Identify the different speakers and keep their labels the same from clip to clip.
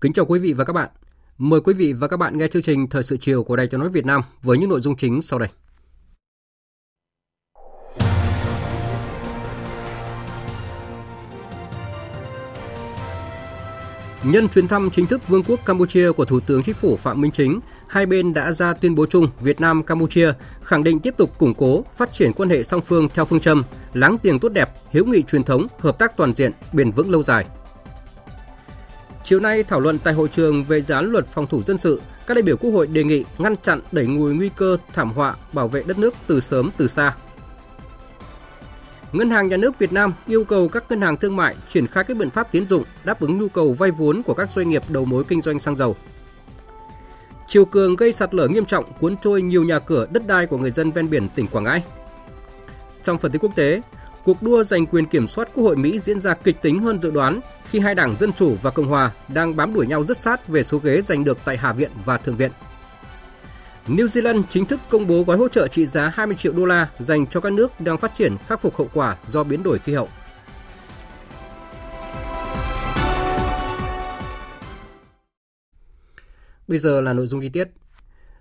Speaker 1: Kính chào quý vị và các bạn. Mời quý vị và các bạn nghe chương trình Thời sự chiều của Đài Tiếng nói Việt Nam với những nội dung chính sau đây. Nhân chuyến thăm chính thức Vương quốc Campuchia của Thủ tướng Chính phủ Phạm Minh Chính, hai bên đã ra tuyên bố chung Việt Nam Campuchia khẳng định tiếp tục củng cố, phát triển quan hệ song phương theo phương châm láng giềng tốt đẹp, hiếu nghị truyền thống, hợp tác toàn diện, bền vững lâu dài – Chiều nay thảo luận tại hội trường về dự án luật phòng thủ dân sự, các đại biểu Quốc hội đề nghị ngăn chặn đẩy lùi nguy cơ thảm họa bảo vệ đất nước từ sớm từ xa. Ngân hàng Nhà nước Việt Nam yêu cầu các ngân hàng thương mại triển khai các biện pháp tiến dụng đáp ứng nhu cầu vay vốn của các doanh nghiệp đầu mối kinh doanh xăng dầu. Chiều cường gây sạt lở nghiêm trọng cuốn trôi nhiều nhà cửa đất đai của người dân ven biển tỉnh Quảng Ngãi. Trong phần tin quốc tế, cuộc đua giành quyền kiểm soát Quốc hội Mỹ diễn ra kịch tính hơn dự đoán khi hai đảng Dân Chủ và Cộng Hòa đang bám đuổi nhau rất sát về số ghế giành được tại Hạ viện và Thượng viện. New Zealand chính thức công bố gói hỗ trợ trị giá 20 triệu đô la dành cho các nước đang phát triển khắc phục hậu quả do biến đổi khí hậu. Bây giờ là nội dung chi tiết.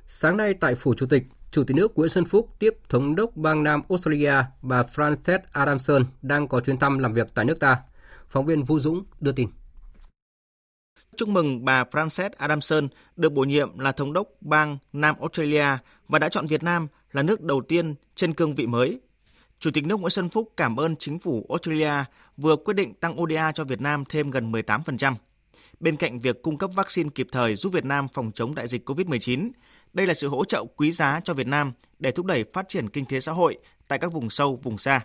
Speaker 1: Sáng nay tại Phủ Chủ tịch, Chủ tịch nước Nguyễn Xuân Phúc tiếp Thống đốc bang Nam Australia, bà Frances Adamson, đang có chuyến thăm làm việc tại nước ta. Phóng viên Vũ Dũng đưa tin.
Speaker 2: Chúc mừng bà Frances Adamson được bổ nhiệm là thống đốc bang Nam Australia và đã chọn Việt Nam là nước đầu tiên trên cương vị mới. Chủ tịch nước Nguyễn Xuân Phúc cảm ơn chính phủ Australia vừa quyết định tăng ODA cho Việt Nam thêm gần 18%. Bên cạnh việc cung cấp vaccine kịp thời giúp Việt Nam phòng chống đại dịch COVID-19, đây là sự hỗ trợ quý giá cho Việt Nam để thúc đẩy phát triển kinh tế xã hội tại các vùng sâu, vùng xa.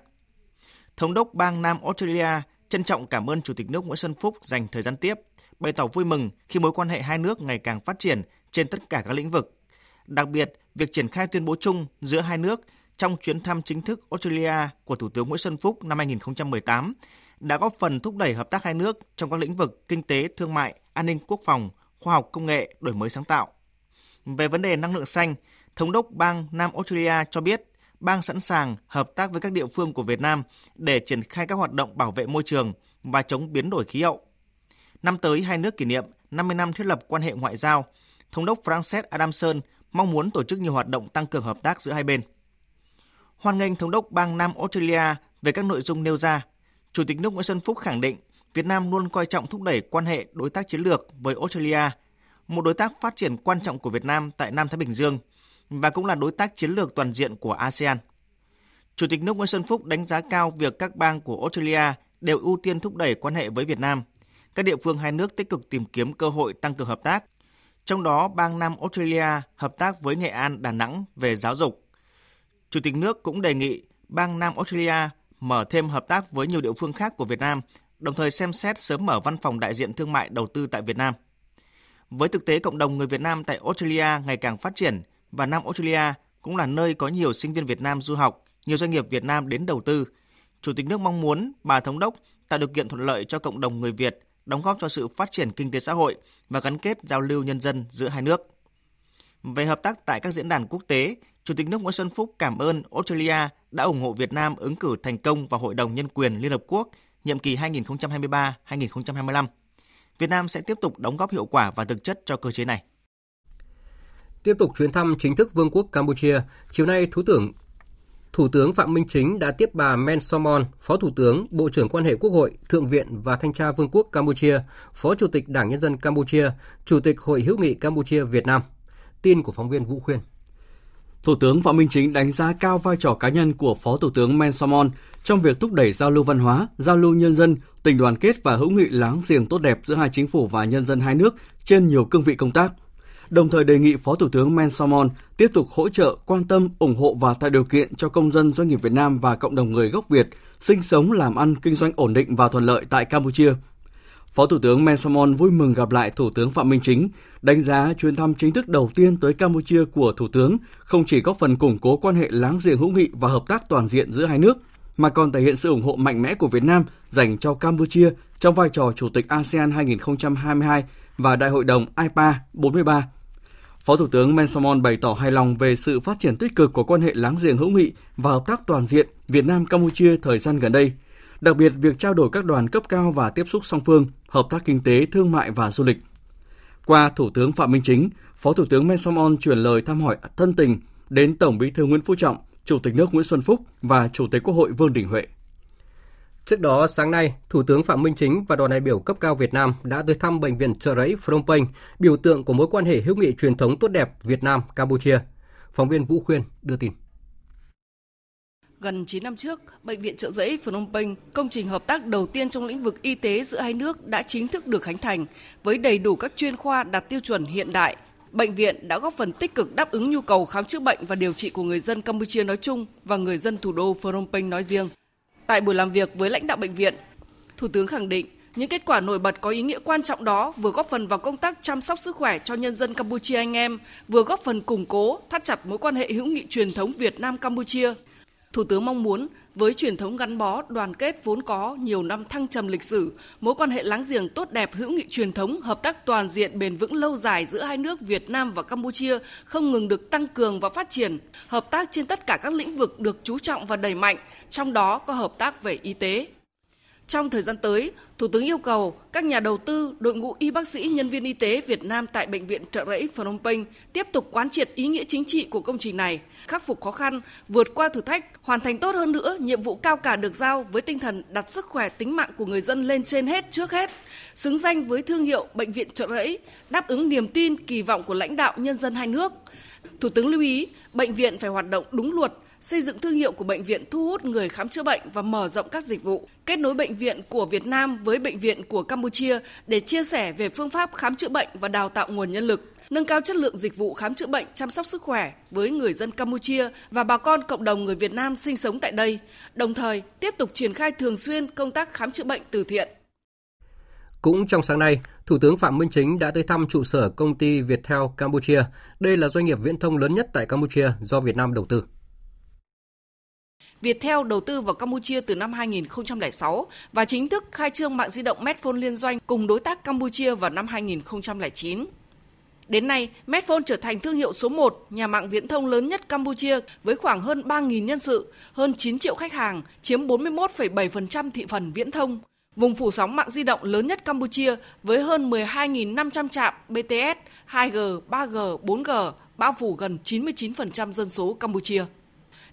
Speaker 2: Thống đốc bang Nam Australia trân trọng cảm ơn Chủ tịch nước Nguyễn Xuân Phúc dành thời gian tiếp, bày tỏ vui mừng khi mối quan hệ hai nước ngày càng phát triển trên tất cả các lĩnh vực. Đặc biệt, việc triển khai tuyên bố chung giữa hai nước trong chuyến thăm chính thức Australia của Thủ tướng Nguyễn Xuân Phúc năm 2018 đã góp phần thúc đẩy hợp tác hai nước trong các lĩnh vực kinh tế, thương mại, an ninh quốc phòng, khoa học công nghệ, đổi mới sáng tạo. Về vấn đề năng lượng xanh, Thống đốc bang Nam Australia cho biết bang sẵn sàng hợp tác với các địa phương của Việt Nam để triển khai các hoạt động bảo vệ môi trường và chống biến đổi khí hậu. Năm tới, hai nước kỷ niệm 50 năm thiết lập quan hệ ngoại giao. Thống đốc Frances Adamson mong muốn tổ chức nhiều hoạt động tăng cường hợp tác giữa hai bên. Hoan nghênh Thống đốc bang Nam Australia về các nội dung nêu ra, Chủ tịch nước Nguyễn Xuân Phúc khẳng định Việt Nam luôn coi trọng thúc đẩy quan hệ đối tác chiến lược với Australia, một đối tác phát triển quan trọng của Việt Nam tại Nam Thái Bình Dương – và cũng là đối tác chiến lược toàn diện của ASEAN. Chủ tịch nước Nguyễn Xuân Phúc đánh giá cao việc các bang của Australia đều ưu tiên thúc đẩy quan hệ với Việt Nam. Các địa phương hai nước tích cực tìm kiếm cơ hội tăng cường hợp tác. Trong đó, bang Nam Australia hợp tác với Nghệ An, Đà Nẵng về giáo dục. Chủ tịch nước cũng đề nghị bang Nam Australia mở thêm hợp tác với nhiều địa phương khác của Việt Nam, đồng thời xem xét sớm mở văn phòng đại diện thương mại đầu tư tại Việt Nam. Với thực tế cộng đồng người Việt Nam tại Australia ngày càng phát triển – và Nam Australia cũng là nơi có nhiều sinh viên Việt Nam du học, nhiều doanh nghiệp Việt Nam đến đầu tư. Chủ tịch nước mong muốn bà thống đốc tạo điều kiện thuận lợi cho cộng đồng người Việt đóng góp cho sự phát triển kinh tế xã hội và gắn kết giao lưu nhân dân giữa hai nước. Về hợp tác tại các diễn đàn quốc tế, Chủ tịch nước Nguyễn Xuân Phúc cảm ơn Australia đã ủng hộ Việt Nam ứng cử thành công vào Hội đồng Nhân quyền Liên Hợp Quốc nhiệm kỳ 2023-2025. Việt Nam sẽ tiếp tục đóng góp hiệu quả và thực chất cho cơ chế này.
Speaker 1: Tiếp tục chuyến thăm chính thức Vương quốc Campuchia, chiều nay Thủ tướng Thủ tướng Phạm Minh Chính đã tiếp bà Men Somon, Phó Thủ tướng, Bộ trưởng quan hệ Quốc hội, Thượng viện và Thanh tra Vương quốc Campuchia, Phó Chủ tịch Đảng Nhân dân Campuchia, Chủ tịch Hội hữu nghị Campuchia Việt Nam. Tin của phóng viên Vũ Khuyên.
Speaker 3: Thủ tướng Phạm Minh Chính đánh giá cao vai trò cá nhân của Phó Thủ tướng Men Samon trong việc thúc đẩy giao lưu văn hóa, giao lưu nhân dân, tình đoàn kết và hữu nghị láng giềng tốt đẹp giữa hai chính phủ và nhân dân hai nước trên nhiều cương vị công tác. Đồng thời đề nghị Phó Thủ tướng Men Samon tiếp tục hỗ trợ, quan tâm, ủng hộ và tạo điều kiện cho công dân doanh nghiệp Việt Nam và cộng đồng người gốc Việt sinh sống, làm ăn, kinh doanh ổn định và thuận lợi tại Campuchia. Phó Thủ tướng Men Samon vui mừng gặp lại Thủ tướng Phạm Minh Chính, đánh giá chuyến thăm chính thức đầu tiên tới Campuchia của Thủ tướng không chỉ góp phần củng cố quan hệ láng giềng hữu nghị và hợp tác toàn diện giữa hai nước, mà còn thể hiện sự ủng hộ mạnh mẽ của Việt Nam dành cho Campuchia trong vai trò Chủ tịch ASEAN 2022 và Đại hội đồng IPA 43. Phó Thủ tướng Mensamon bày tỏ hài lòng về sự phát triển tích cực của quan hệ láng giềng hữu nghị và hợp tác toàn diện Việt Nam Campuchia thời gian gần đây, đặc biệt việc trao đổi các đoàn cấp cao và tiếp xúc song phương, hợp tác kinh tế, thương mại và du lịch. Qua Thủ tướng Phạm Minh Chính, Phó Thủ tướng Mensamon chuyển lời thăm hỏi thân tình đến Tổng Bí thư Nguyễn Phú Trọng, Chủ tịch nước Nguyễn Xuân Phúc và Chủ tịch Quốc hội Vương Đình Huệ.
Speaker 1: Trước đó, sáng nay, Thủ tướng Phạm Minh Chính và đoàn đại biểu cấp cao Việt Nam đã tới thăm bệnh viện Trợ Rẫy Phnom Penh, biểu tượng của mối quan hệ hữu nghị truyền thống tốt đẹp Việt Nam Campuchia. Phóng viên Vũ Khuyên đưa tin.
Speaker 4: Gần 9 năm trước, Bệnh viện Trợ Giấy Phnom Penh, công trình hợp tác đầu tiên trong lĩnh vực y tế giữa hai nước đã chính thức được khánh thành với đầy đủ các chuyên khoa đạt tiêu chuẩn hiện đại. Bệnh viện đã góp phần tích cực đáp ứng nhu cầu khám chữa bệnh và điều trị của người dân Campuchia nói chung và người dân thủ đô Phnom Penh nói riêng. Tại buổi làm việc với lãnh đạo bệnh viện, Thủ tướng khẳng định những kết quả nổi bật có ý nghĩa quan trọng đó vừa góp phần vào công tác chăm sóc sức khỏe cho nhân dân Campuchia anh em, vừa góp phần củng cố, thắt chặt mối quan hệ hữu nghị truyền thống Việt Nam Campuchia. Thủ tướng mong muốn với truyền thống gắn bó, đoàn kết vốn có nhiều năm thăng trầm lịch sử, mối quan hệ láng giềng tốt đẹp hữu nghị truyền thống, hợp tác toàn diện bền vững lâu dài giữa hai nước Việt Nam và Campuchia không ngừng được tăng cường và phát triển. Hợp tác trên tất cả các lĩnh vực được chú trọng và đẩy mạnh, trong đó có hợp tác về y tế. Trong thời gian tới, Thủ tướng yêu cầu các nhà đầu tư, đội ngũ y bác sĩ, nhân viên y tế Việt Nam tại Bệnh viện Trợ Rẫy Phnom Penh tiếp tục quán triệt ý nghĩa chính trị của công trình này, khắc phục khó khăn, vượt qua thử thách, hoàn thành tốt hơn nữa nhiệm vụ cao cả được giao với tinh thần đặt sức khỏe tính mạng của người dân lên trên hết trước hết, xứng danh với thương hiệu Bệnh viện Trợ Rẫy, đáp ứng niềm tin, kỳ vọng của lãnh đạo nhân dân hai nước. Thủ tướng lưu ý, bệnh viện phải hoạt động đúng luật, xây dựng thương hiệu của bệnh viện thu hút người khám chữa bệnh và mở rộng các dịch vụ, kết nối bệnh viện của Việt Nam với bệnh viện của Campuchia để chia sẻ về phương pháp khám chữa bệnh và đào tạo nguồn nhân lực, nâng cao chất lượng dịch vụ khám chữa bệnh chăm sóc sức khỏe với người dân Campuchia và bà con cộng đồng người Việt Nam sinh sống tại đây, đồng thời tiếp tục triển khai thường xuyên công tác khám chữa bệnh từ thiện.
Speaker 1: Cũng trong sáng nay, Thủ tướng Phạm Minh Chính đã tới thăm trụ sở công ty Viettel Campuchia. Đây là doanh nghiệp viễn thông lớn nhất tại Campuchia do Việt Nam đầu tư.
Speaker 4: Viettel đầu tư vào Campuchia từ năm 2006 và chính thức khai trương mạng di động Medphone liên doanh cùng đối tác Campuchia vào năm 2009. Đến nay, Medphone trở thành thương hiệu số 1 nhà mạng viễn thông lớn nhất Campuchia với khoảng hơn 3.000 nhân sự, hơn 9 triệu khách hàng, chiếm 41,7% thị phần viễn thông. Vùng phủ sóng mạng di động lớn nhất Campuchia với hơn 12.500 trạm BTS, 2G, 3G, 4G, bao phủ gần 99% dân số Campuchia.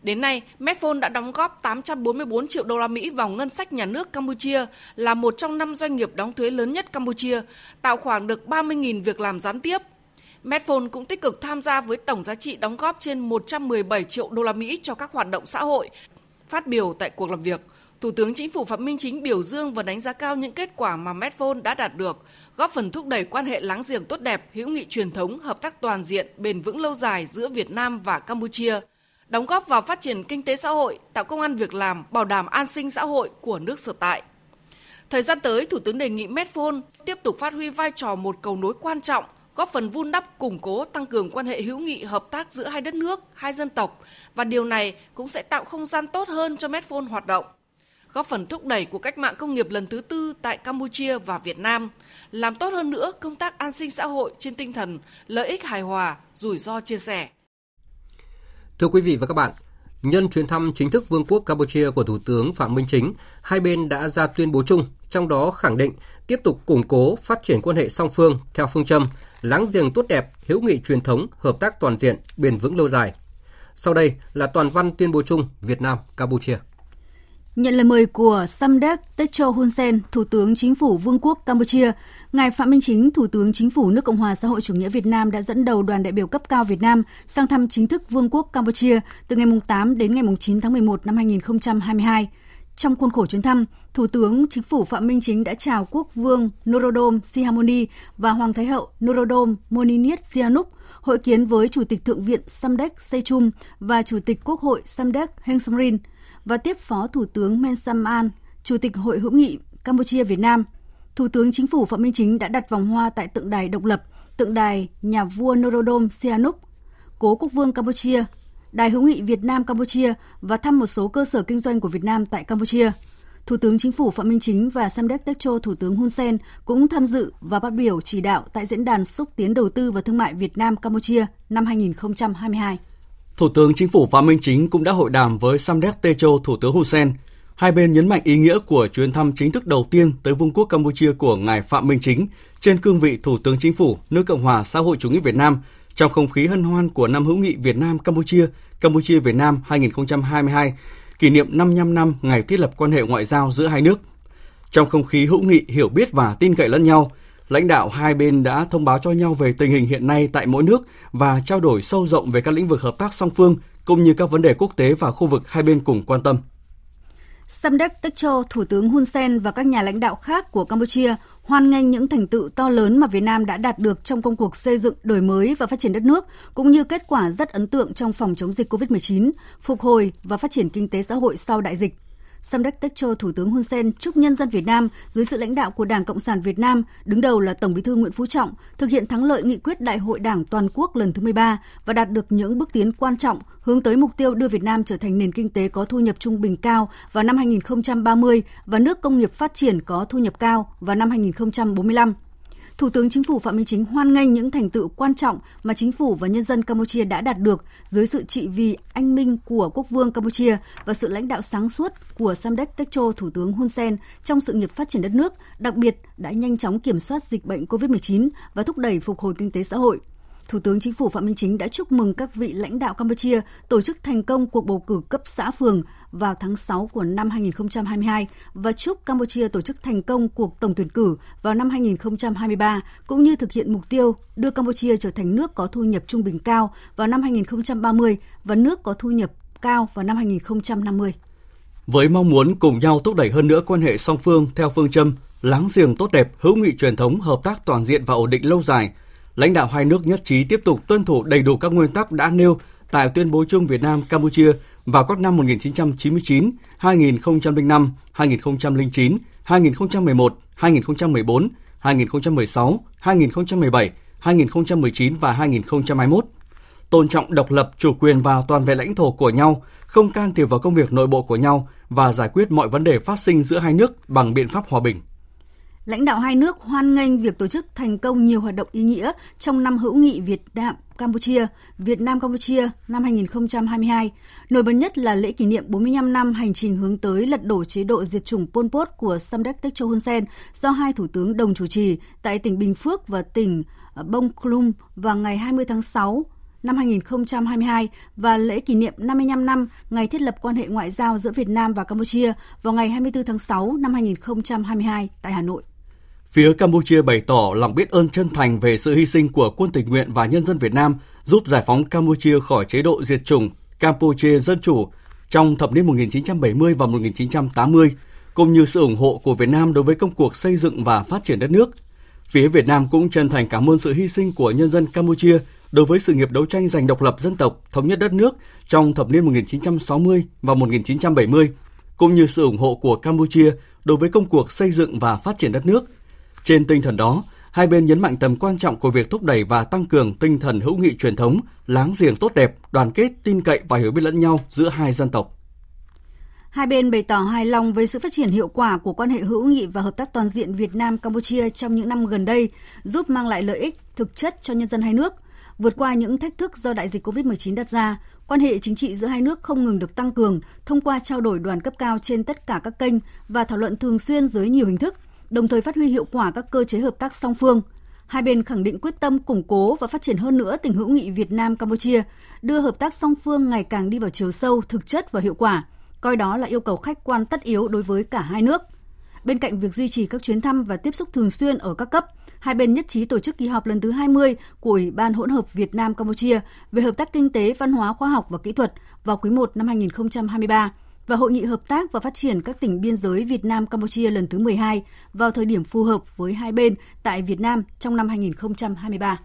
Speaker 4: Đến nay, Medphone đã đóng góp 844 triệu đô la Mỹ vào ngân sách nhà nước Campuchia, là một trong năm doanh nghiệp đóng thuế lớn nhất Campuchia, tạo khoảng được 30.000 việc làm gián tiếp. Medphone cũng tích cực tham gia với tổng giá trị đóng góp trên 117 triệu đô la Mỹ cho các hoạt động xã hội. Phát biểu tại cuộc làm việc, Thủ tướng Chính phủ Phạm Minh Chính biểu dương và đánh giá cao những kết quả mà Medphone đã đạt được, góp phần thúc đẩy quan hệ láng giềng tốt đẹp, hữu nghị truyền thống, hợp tác toàn diện, bền vững lâu dài giữa Việt Nam và Campuchia – đóng góp vào phát triển kinh tế xã hội, tạo công an việc làm, bảo đảm an sinh xã hội của nước sở tại. Thời gian tới, Thủ tướng đề nghị Medphone tiếp tục phát huy vai trò một cầu nối quan trọng, góp phần vun đắp củng cố tăng cường quan hệ hữu nghị hợp tác giữa hai đất nước, hai dân tộc và điều này cũng sẽ tạo không gian tốt hơn cho Medphone hoạt động góp phần thúc đẩy cuộc cách mạng công nghiệp lần thứ tư tại Campuchia và Việt Nam, làm tốt hơn nữa công tác an sinh xã hội trên tinh thần lợi ích hài hòa, rủi ro chia sẻ.
Speaker 1: Thưa quý vị và các bạn, nhân chuyến thăm chính thức Vương quốc Campuchia của Thủ tướng Phạm Minh Chính, hai bên đã ra tuyên bố chung, trong đó khẳng định tiếp tục củng cố phát triển quan hệ song phương theo phương châm láng giềng tốt đẹp, hữu nghị truyền thống, hợp tác toàn diện, bền vững lâu dài. Sau đây là toàn văn tuyên bố chung Việt Nam Campuchia.
Speaker 5: Nhận lời mời của Samdech Techo Hun Sen, Thủ tướng Chính phủ Vương quốc Campuchia, Ngài Phạm Minh Chính, Thủ tướng Chính phủ nước Cộng hòa xã hội chủ nghĩa Việt Nam đã dẫn đầu đoàn đại biểu cấp cao Việt Nam sang thăm chính thức Vương quốc Campuchia từ ngày 8 đến ngày 9 tháng 11 năm 2022. Trong khuôn khổ chuyến thăm, Thủ tướng Chính phủ Phạm Minh Chính đã chào Quốc vương Norodom Sihamoni và Hoàng Thái hậu Norodom Moniniet Sihanouk hội kiến với Chủ tịch Thượng viện Samdech Sechum và Chủ tịch Quốc hội Samdech Heng Samrin và tiếp Phó Thủ tướng Men Sam An, Chủ tịch Hội hữu nghị Campuchia Việt Nam. Thủ tướng Chính phủ Phạm Minh Chính đã đặt vòng hoa tại tượng đài độc lập, tượng đài nhà vua Norodom Sihanouk, cố quốc vương Campuchia, đài hữu nghị Việt Nam Campuchia và thăm một số cơ sở kinh doanh của Việt Nam tại Campuchia. Thủ tướng Chính phủ Phạm Minh Chính và Samdech Techo Thủ tướng Hun Sen cũng tham dự và phát biểu chỉ đạo tại diễn đàn xúc tiến đầu tư và thương mại Việt Nam Campuchia năm 2022.
Speaker 3: Thủ tướng Chính phủ Phạm Minh Chính cũng đã hội đàm với Samdech Techo Thủ tướng Hun Sen. Hai bên nhấn mạnh ý nghĩa của chuyến thăm chính thức đầu tiên tới Vương quốc Campuchia của ngài Phạm Minh Chính trên cương vị Thủ tướng Chính phủ nước Cộng hòa xã hội chủ nghĩa Việt Nam trong không khí hân hoan của năm hữu nghị Việt Nam Campuchia, Campuchia Việt Nam 2022 kỷ niệm 55 năm ngày thiết lập quan hệ ngoại giao giữa hai nước. Trong không khí hữu nghị, hiểu biết và tin cậy lẫn nhau, lãnh đạo hai bên đã thông báo cho nhau về tình hình hiện nay tại mỗi nước và trao đổi sâu rộng về các lĩnh vực hợp tác song phương cũng như các vấn đề quốc tế và khu vực hai bên cùng quan tâm.
Speaker 5: Samdech Techo, Thủ tướng Hun Sen và các nhà lãnh đạo khác của Campuchia hoan nghênh những thành tựu to lớn mà Việt Nam đã đạt được trong công cuộc xây dựng, đổi mới và phát triển đất nước, cũng như kết quả rất ấn tượng trong phòng chống dịch COVID-19, phục hồi và phát triển kinh tế xã hội sau đại dịch. Samdech Techo, Thủ tướng Hun Sen chúc nhân dân Việt Nam dưới sự lãnh đạo của Đảng Cộng sản Việt Nam, đứng đầu là Tổng Bí thư Nguyễn Phú Trọng, thực hiện thắng lợi nghị quyết Đại hội Đảng toàn quốc lần thứ 13 và đạt được những bước tiến quan trọng hướng tới mục tiêu đưa Việt Nam trở thành nền kinh tế có thu nhập trung bình cao vào năm 2030 và nước công nghiệp phát triển có thu nhập cao vào năm 2045. Thủ tướng Chính phủ Phạm Minh Chính hoan nghênh những thành tựu quan trọng mà chính phủ và nhân dân Campuchia đã đạt được dưới sự trị vì anh minh của quốc vương Campuchia và sự lãnh đạo sáng suốt của Samdech Techo Thủ tướng Hun Sen trong sự nghiệp phát triển đất nước, đặc biệt đã nhanh chóng kiểm soát dịch bệnh COVID-19 và thúc đẩy phục hồi kinh tế xã hội. Thủ tướng Chính phủ Phạm Minh Chính đã chúc mừng các vị lãnh đạo Campuchia tổ chức thành công cuộc bầu cử cấp xã phường vào tháng 6 của năm 2022 và chúc Campuchia tổ chức thành công cuộc tổng tuyển cử vào năm 2023 cũng như thực hiện mục tiêu đưa Campuchia trở thành nước có thu nhập trung bình cao vào năm 2030 và nước có thu nhập cao vào năm 2050.
Speaker 3: Với mong muốn cùng nhau thúc đẩy hơn nữa quan hệ song phương theo phương châm láng giềng tốt đẹp, hữu nghị truyền thống, hợp tác toàn diện và ổn định lâu dài, lãnh đạo hai nước nhất trí tiếp tục tuân thủ đầy đủ các nguyên tắc đã nêu tại tuyên bố chung Việt Nam Campuchia vào các năm 1999, 2005, 2009, 2011, 2014, 2016, 2017, 2019 và 2021. Tôn trọng độc lập, chủ quyền và toàn vẹn lãnh thổ của nhau, không can thiệp vào công việc nội bộ của nhau và giải quyết mọi vấn đề phát sinh giữa hai nước bằng biện pháp hòa bình.
Speaker 5: Lãnh đạo hai nước hoan nghênh việc tổ chức thành công nhiều hoạt động ý nghĩa trong năm hữu nghị Việt Nam Campuchia, Việt Nam Campuchia năm 2022. Nổi bật nhất là lễ kỷ niệm 45 năm hành trình hướng tới lật đổ chế độ diệt chủng Pol Pot của Samdech Techo Hun Sen do hai thủ tướng đồng chủ trì tại tỉnh Bình Phước và tỉnh ờ, Bông Klum vào ngày 20 tháng 6 năm 2022 và lễ kỷ niệm 55 năm ngày thiết lập quan hệ ngoại giao giữa Việt Nam và Campuchia vào ngày 24 tháng 6 năm 2022 tại Hà Nội.
Speaker 3: Phía Campuchia bày tỏ lòng biết ơn chân thành về sự hy sinh của quân tình nguyện và nhân dân Việt Nam giúp giải phóng Campuchia khỏi chế độ diệt chủng Campuchia Dân Chủ trong thập niên 1970 và 1980, cũng như sự ủng hộ của Việt Nam đối với công cuộc xây dựng và phát triển đất nước. Phía Việt Nam cũng chân thành cảm ơn sự hy sinh của nhân dân Campuchia đối với sự nghiệp đấu tranh giành độc lập dân tộc, thống nhất đất nước trong thập niên 1960 và 1970, cũng như sự ủng hộ của Campuchia đối với công cuộc xây dựng và phát triển đất nước – trên tinh thần đó, hai bên nhấn mạnh tầm quan trọng của việc thúc đẩy và tăng cường tinh thần hữu nghị truyền thống, láng giềng tốt đẹp, đoàn kết, tin cậy và hiểu biết lẫn nhau giữa hai dân tộc.
Speaker 5: Hai bên bày tỏ hài lòng với sự phát triển hiệu quả của quan hệ hữu nghị và hợp tác toàn diện Việt Nam Campuchia trong những năm gần đây, giúp mang lại lợi ích thực chất cho nhân dân hai nước. Vượt qua những thách thức do đại dịch COVID-19 đặt ra, quan hệ chính trị giữa hai nước không ngừng được tăng cường thông qua trao đổi đoàn cấp cao trên tất cả các kênh và thảo luận thường xuyên dưới nhiều hình thức – đồng thời phát huy hiệu quả các cơ chế hợp tác song phương. Hai bên khẳng định quyết tâm củng cố và phát triển hơn nữa tình hữu nghị Việt Nam Campuchia, đưa hợp tác song phương ngày càng đi vào chiều sâu, thực chất và hiệu quả, coi đó là yêu cầu khách quan tất yếu đối với cả hai nước. Bên cạnh việc duy trì các chuyến thăm và tiếp xúc thường xuyên ở các cấp, hai bên nhất trí tổ chức kỳ họp lần thứ 20 của Ủy ban hỗn hợp Việt Nam Campuchia về hợp tác kinh tế, văn hóa, khoa học và kỹ thuật vào quý 1 năm 2023 và Hội nghị hợp tác và phát triển các tỉnh biên giới Việt Nam Campuchia lần thứ 12 vào thời điểm phù hợp với hai bên tại Việt Nam trong năm 2023.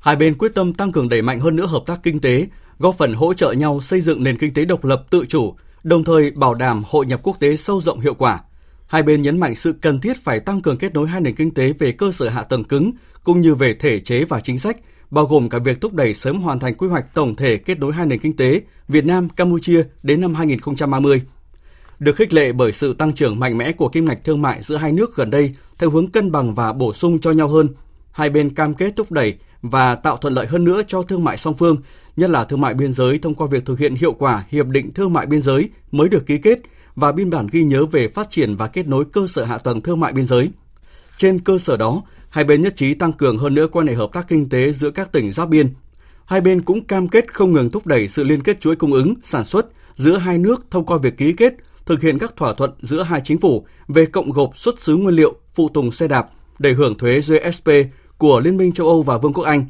Speaker 3: Hai bên quyết tâm tăng cường đẩy mạnh hơn nữa hợp tác kinh tế, góp phần hỗ trợ nhau xây dựng nền kinh tế độc lập tự chủ, đồng thời bảo đảm hội nhập quốc tế sâu rộng hiệu quả. Hai bên nhấn mạnh sự cần thiết phải tăng cường kết nối hai nền kinh tế về cơ sở hạ tầng cứng cũng như về thể chế và chính sách, bao gồm cả việc thúc đẩy sớm hoàn thành quy hoạch tổng thể kết nối hai nền kinh tế Việt Nam Campuchia đến năm 2030. Được khích lệ bởi sự tăng trưởng mạnh mẽ của kim ngạch thương mại giữa hai nước gần đây theo hướng cân bằng và bổ sung cho nhau hơn, hai bên cam kết thúc đẩy và tạo thuận lợi hơn nữa cho thương mại song phương, nhất là thương mại biên giới thông qua việc thực hiện hiệu quả hiệp định thương mại biên giới mới được ký kết và biên bản ghi nhớ về phát triển và kết nối cơ sở hạ tầng thương mại biên giới. Trên cơ sở đó, hai bên nhất trí tăng cường hơn nữa quan hệ hợp tác kinh tế giữa các tỉnh giáp biên. Hai bên cũng cam kết không ngừng thúc đẩy sự liên kết chuỗi cung ứng, sản xuất giữa hai nước thông qua việc ký kết, thực hiện các thỏa thuận giữa hai chính phủ về cộng gộp xuất xứ nguyên liệu, phụ tùng xe đạp để hưởng thuế GSP của Liên minh châu Âu và Vương quốc Anh,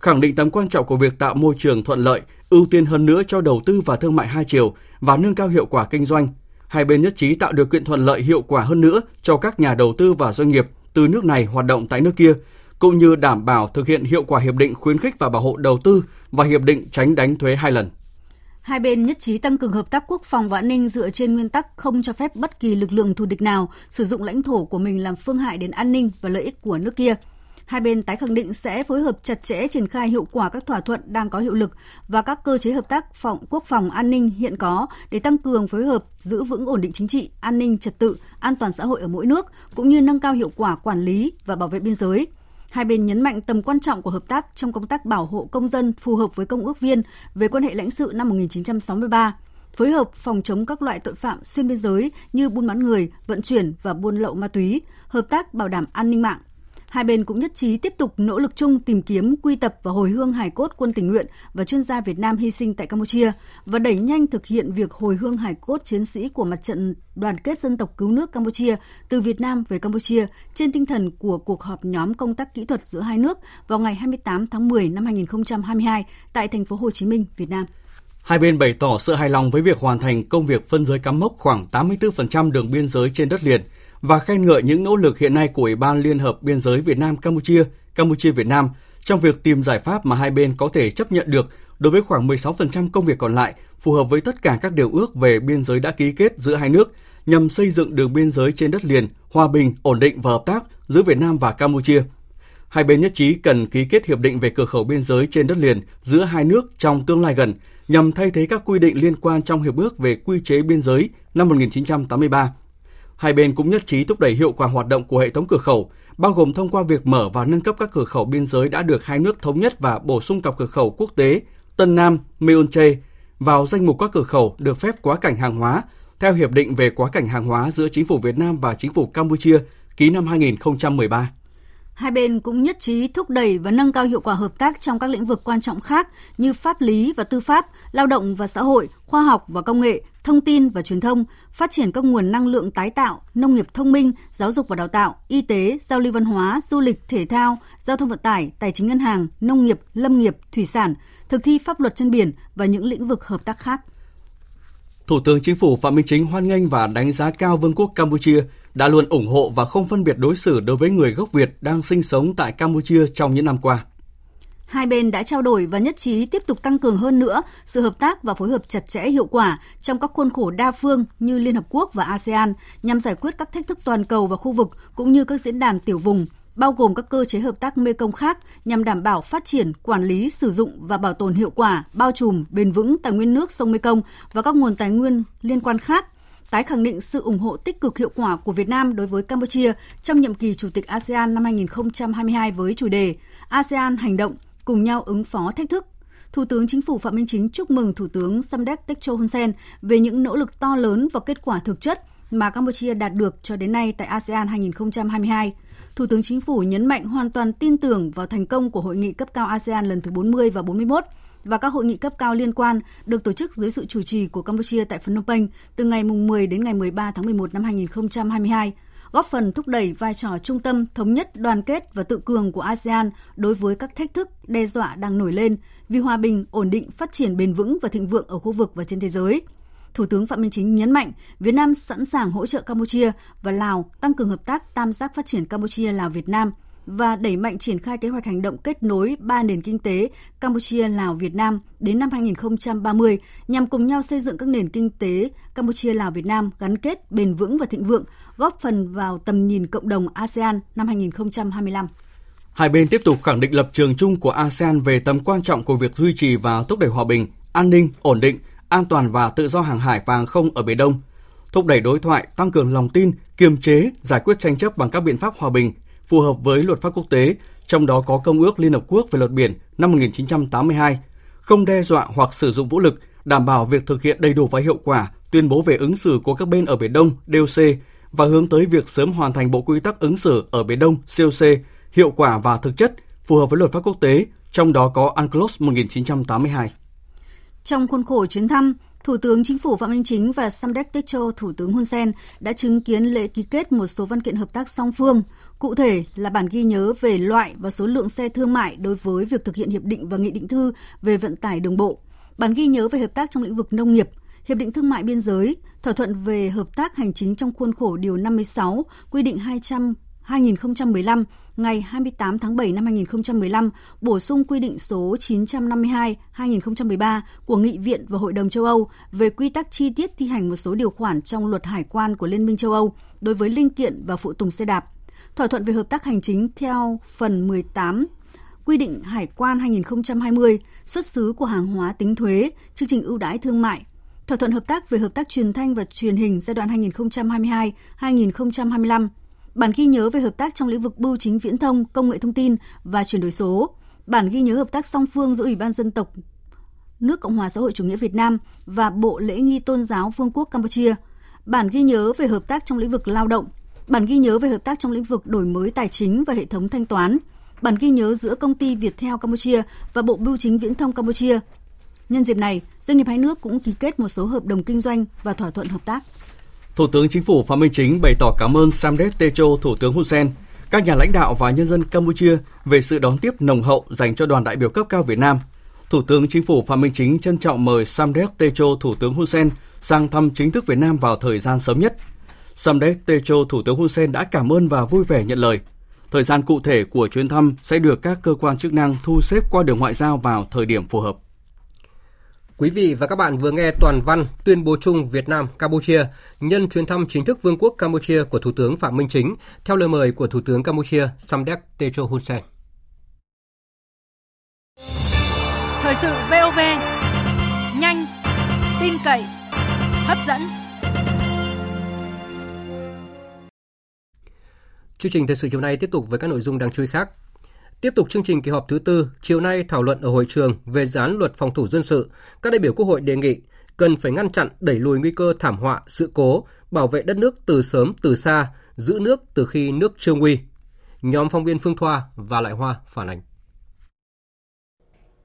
Speaker 3: khẳng định tầm quan trọng của việc tạo môi trường thuận lợi, ưu tiên hơn nữa cho đầu tư và thương mại hai chiều và nâng cao hiệu quả kinh doanh. Hai bên nhất trí tạo điều kiện thuận lợi hiệu quả hơn nữa cho các nhà đầu tư và doanh nghiệp từ nước này hoạt động tại nước kia, cũng như đảm bảo thực hiện hiệu quả hiệp định khuyến khích và bảo hộ đầu tư và hiệp định tránh đánh thuế hai lần.
Speaker 5: Hai bên nhất trí tăng cường hợp tác quốc phòng và an ninh dựa trên nguyên tắc không cho phép bất kỳ lực lượng thù địch nào sử dụng lãnh thổ của mình làm phương hại đến an ninh và lợi ích của nước kia. Hai bên tái khẳng định sẽ phối hợp chặt chẽ triển khai hiệu quả các thỏa thuận đang có hiệu lực và các cơ chế hợp tác phòng quốc phòng an ninh hiện có để tăng cường phối hợp giữ vững ổn định chính trị, an ninh trật tự, an toàn xã hội ở mỗi nước cũng như nâng cao hiệu quả quản lý và bảo vệ biên giới. Hai bên nhấn mạnh tầm quan trọng của hợp tác trong công tác bảo hộ công dân phù hợp với công ước viên về quan hệ lãnh sự năm 1963 phối hợp phòng chống các loại tội phạm xuyên biên giới như buôn bán người, vận chuyển và buôn lậu ma túy, hợp tác bảo đảm an ninh mạng, Hai bên cũng nhất trí tiếp tục nỗ lực chung tìm kiếm, quy tập và hồi hương hải cốt quân tình nguyện và chuyên gia Việt Nam hy sinh tại Campuchia và đẩy nhanh thực hiện việc hồi hương hải cốt chiến sĩ của mặt trận đoàn kết dân tộc cứu nước Campuchia từ Việt Nam về Campuchia trên tinh thần của cuộc họp nhóm công tác kỹ thuật giữa hai nước vào ngày 28 tháng 10 năm 2022 tại thành phố Hồ Chí Minh, Việt Nam.
Speaker 3: Hai bên bày tỏ sự hài lòng với việc hoàn thành công việc phân giới cắm mốc khoảng 84% đường biên giới trên đất liền – và khen ngợi những nỗ lực hiện nay của Ủy ban Liên hợp Biên giới Việt Nam Campuchia, Campuchia Việt Nam trong việc tìm giải pháp mà hai bên có thể chấp nhận được đối với khoảng 16% công việc còn lại phù hợp với tất cả các điều ước về biên giới đã ký kết giữa hai nước nhằm xây dựng đường biên giới trên đất liền hòa bình, ổn định và hợp tác giữa Việt Nam và Campuchia. Hai bên nhất trí cần ký kết hiệp định về cửa khẩu biên giới trên đất liền giữa hai nước trong tương lai gần nhằm thay thế các quy định liên quan trong hiệp ước về quy chế biên giới năm 1983 Hai bên cũng nhất trí thúc đẩy hiệu quả hoạt động của hệ thống cửa khẩu, bao gồm thông qua việc mở và nâng cấp các cửa khẩu biên giới đã được hai nước thống nhất và bổ sung cặp cửa khẩu quốc tế Tân Nam, Meonche vào danh mục các cửa khẩu được phép quá cảnh hàng hóa theo hiệp định về quá cảnh hàng hóa giữa chính phủ Việt Nam và chính phủ Campuchia ký năm 2013.
Speaker 5: Hai bên cũng nhất trí thúc đẩy và nâng cao hiệu quả hợp tác trong các lĩnh vực quan trọng khác như pháp lý và tư pháp, lao động và xã hội, khoa học và công nghệ, thông tin và truyền thông, phát triển các nguồn năng lượng tái tạo, nông nghiệp thông minh, giáo dục và đào tạo, y tế, giao lưu văn hóa, du lịch, thể thao, giao thông vận tải, tài chính ngân hàng, nông nghiệp, lâm nghiệp, thủy sản, thực thi pháp luật trên biển và những lĩnh vực hợp tác khác.
Speaker 3: Thủ tướng Chính phủ Phạm Minh Chính hoan nghênh và đánh giá cao Vương quốc Campuchia đã luôn ủng hộ và không phân biệt đối xử đối với người gốc Việt đang sinh sống tại Campuchia trong những năm qua.
Speaker 5: Hai bên đã trao đổi và nhất trí tiếp tục tăng cường hơn nữa sự hợp tác và phối hợp chặt chẽ hiệu quả trong các khuôn khổ đa phương như Liên Hợp Quốc và ASEAN nhằm giải quyết các thách thức toàn cầu và khu vực cũng như các diễn đàn tiểu vùng, bao gồm các cơ chế hợp tác mê công khác nhằm đảm bảo phát triển, quản lý, sử dụng và bảo tồn hiệu quả, bao trùm, bền vững tài nguyên nước sông Mê Công và các nguồn tài nguyên liên quan khác tái khẳng định sự ủng hộ tích cực hiệu quả của Việt Nam đối với Campuchia trong nhiệm kỳ Chủ tịch ASEAN năm 2022 với chủ đề ASEAN hành động, cùng nhau ứng phó thách thức. Thủ tướng Chính phủ Phạm Minh Chính chúc mừng Thủ tướng Samdech Techo Hun Sen về những nỗ lực to lớn và kết quả thực chất mà Campuchia đạt được cho đến nay tại ASEAN 2022. Thủ tướng Chính phủ nhấn mạnh hoàn toàn tin tưởng vào thành công của hội nghị cấp cao ASEAN lần thứ 40 và 41 và các hội nghị cấp cao liên quan được tổ chức dưới sự chủ trì của Campuchia tại Phnom Penh từ ngày 10 đến ngày 13 tháng 11 năm 2022, góp phần thúc đẩy vai trò trung tâm, thống nhất, đoàn kết và tự cường của ASEAN đối với các thách thức, đe dọa đang nổi lên vì hòa bình, ổn định, phát triển bền vững và thịnh vượng ở khu vực và trên thế giới. Thủ tướng Phạm Minh Chính nhấn mạnh Việt Nam sẵn sàng hỗ trợ Campuchia và Lào tăng cường hợp tác tam giác phát triển Campuchia Lào Việt Nam và đẩy mạnh triển khai kế hoạch hành động kết nối ba nền kinh tế Campuchia, Lào, Việt Nam đến năm 2030 nhằm cùng nhau xây dựng các nền kinh tế Campuchia, Lào, Việt Nam gắn kết, bền vững và thịnh vượng, góp phần vào tầm nhìn cộng đồng ASEAN năm 2025.
Speaker 3: Hai bên tiếp tục khẳng định lập trường chung của ASEAN về tầm quan trọng của việc duy trì và thúc đẩy hòa bình, an ninh, ổn định, an toàn và tự do hàng hải và hàng không ở Biển Đông, thúc đẩy đối thoại, tăng cường lòng tin, kiềm chế, giải quyết tranh chấp bằng các biện pháp hòa bình, phù hợp với luật pháp quốc tế, trong đó có Công ước Liên Hợp Quốc về luật biển năm 1982, không đe dọa hoặc sử dụng vũ lực, đảm bảo việc thực hiện đầy đủ và hiệu quả tuyên bố về ứng xử của các bên ở Biển Đông DOC và hướng tới việc sớm hoàn thành bộ quy tắc ứng xử ở Biển Đông COC hiệu quả và thực chất, phù hợp với luật pháp quốc tế, trong đó có UNCLOS 1982.
Speaker 5: Trong khuôn khổ chuyến thăm, Thủ tướng Chính phủ Phạm Minh Chính và Samdech Techo Thủ tướng Hun Sen đã chứng kiến lễ ký kết một số văn kiện hợp tác song phương, cụ thể là bản ghi nhớ về loại và số lượng xe thương mại đối với việc thực hiện hiệp định và nghị định thư về vận tải đường bộ, bản ghi nhớ về hợp tác trong lĩnh vực nông nghiệp, hiệp định thương mại biên giới, thỏa thuận về hợp tác hành chính trong khuôn khổ điều 56, quy định 200 2015 ngày 28 tháng 7 năm 2015 bổ sung quy định số 952-2013 của Nghị viện và Hội đồng châu Âu về quy tắc chi tiết thi hành một số điều khoản trong luật hải quan của Liên minh châu Âu đối với linh kiện và phụ tùng xe đạp. Thỏa thuận về hợp tác hành chính theo phần 18 quy định hải quan 2020, xuất xứ của hàng hóa tính thuế, chương trình ưu đãi thương mại, thỏa thuận hợp tác về hợp tác truyền thanh và truyền hình giai đoạn 2022-2025, bản ghi nhớ về hợp tác trong lĩnh vực bưu chính viễn thông, công nghệ thông tin và chuyển đổi số, bản ghi nhớ hợp tác song phương giữa Ủy ban dân tộc nước Cộng hòa xã hội chủ nghĩa Việt Nam và Bộ lễ nghi tôn giáo Vương quốc Campuchia, bản ghi nhớ về hợp tác trong lĩnh vực lao động, bản ghi nhớ về hợp tác trong lĩnh vực đổi mới tài chính và hệ thống thanh toán, bản ghi nhớ giữa công ty Viettel Campuchia và Bộ Bưu chính Viễn thông Campuchia. Nhân dịp này, doanh nghiệp hai nước cũng ký kết một số hợp đồng kinh doanh và thỏa thuận hợp tác.
Speaker 3: Thủ tướng Chính phủ Phạm Minh Chính bày tỏ cảm ơn Samdech Techo Thủ tướng Hun Sen, các nhà lãnh đạo và nhân dân Campuchia về sự đón tiếp nồng hậu dành cho đoàn đại biểu cấp cao Việt Nam. Thủ tướng Chính phủ Phạm Minh Chính trân trọng mời Samdech Techo Thủ tướng Hun Sen sang thăm chính thức Việt Nam vào thời gian sớm nhất. Samdech Techo Thủ tướng Hun Sen đã cảm ơn và vui vẻ nhận lời. Thời gian cụ thể của chuyến thăm sẽ được các cơ quan chức năng thu xếp qua đường ngoại giao vào thời điểm phù hợp.
Speaker 1: Quý vị và các bạn vừa nghe toàn văn tuyên bố chung Việt Nam Campuchia nhân chuyến thăm chính thức Vương quốc Campuchia của Thủ tướng Phạm Minh Chính theo lời mời của Thủ tướng Campuchia Samdech Techo Hun Sen.
Speaker 6: Thời sự VOV nhanh, tin cậy, hấp dẫn.
Speaker 1: Chương trình thời sự chiều nay tiếp tục với các nội dung đáng chú ý khác. Tiếp tục chương trình kỳ họp thứ tư, chiều nay thảo luận ở hội trường về dự án luật phòng thủ dân sự, các đại biểu Quốc hội đề nghị cần phải ngăn chặn đẩy lùi nguy cơ thảm họa, sự cố, bảo vệ đất nước từ sớm từ xa, giữ nước từ khi nước chưa nguy. Nhóm phóng viên Phương Thoa và Lại Hoa phản ánh.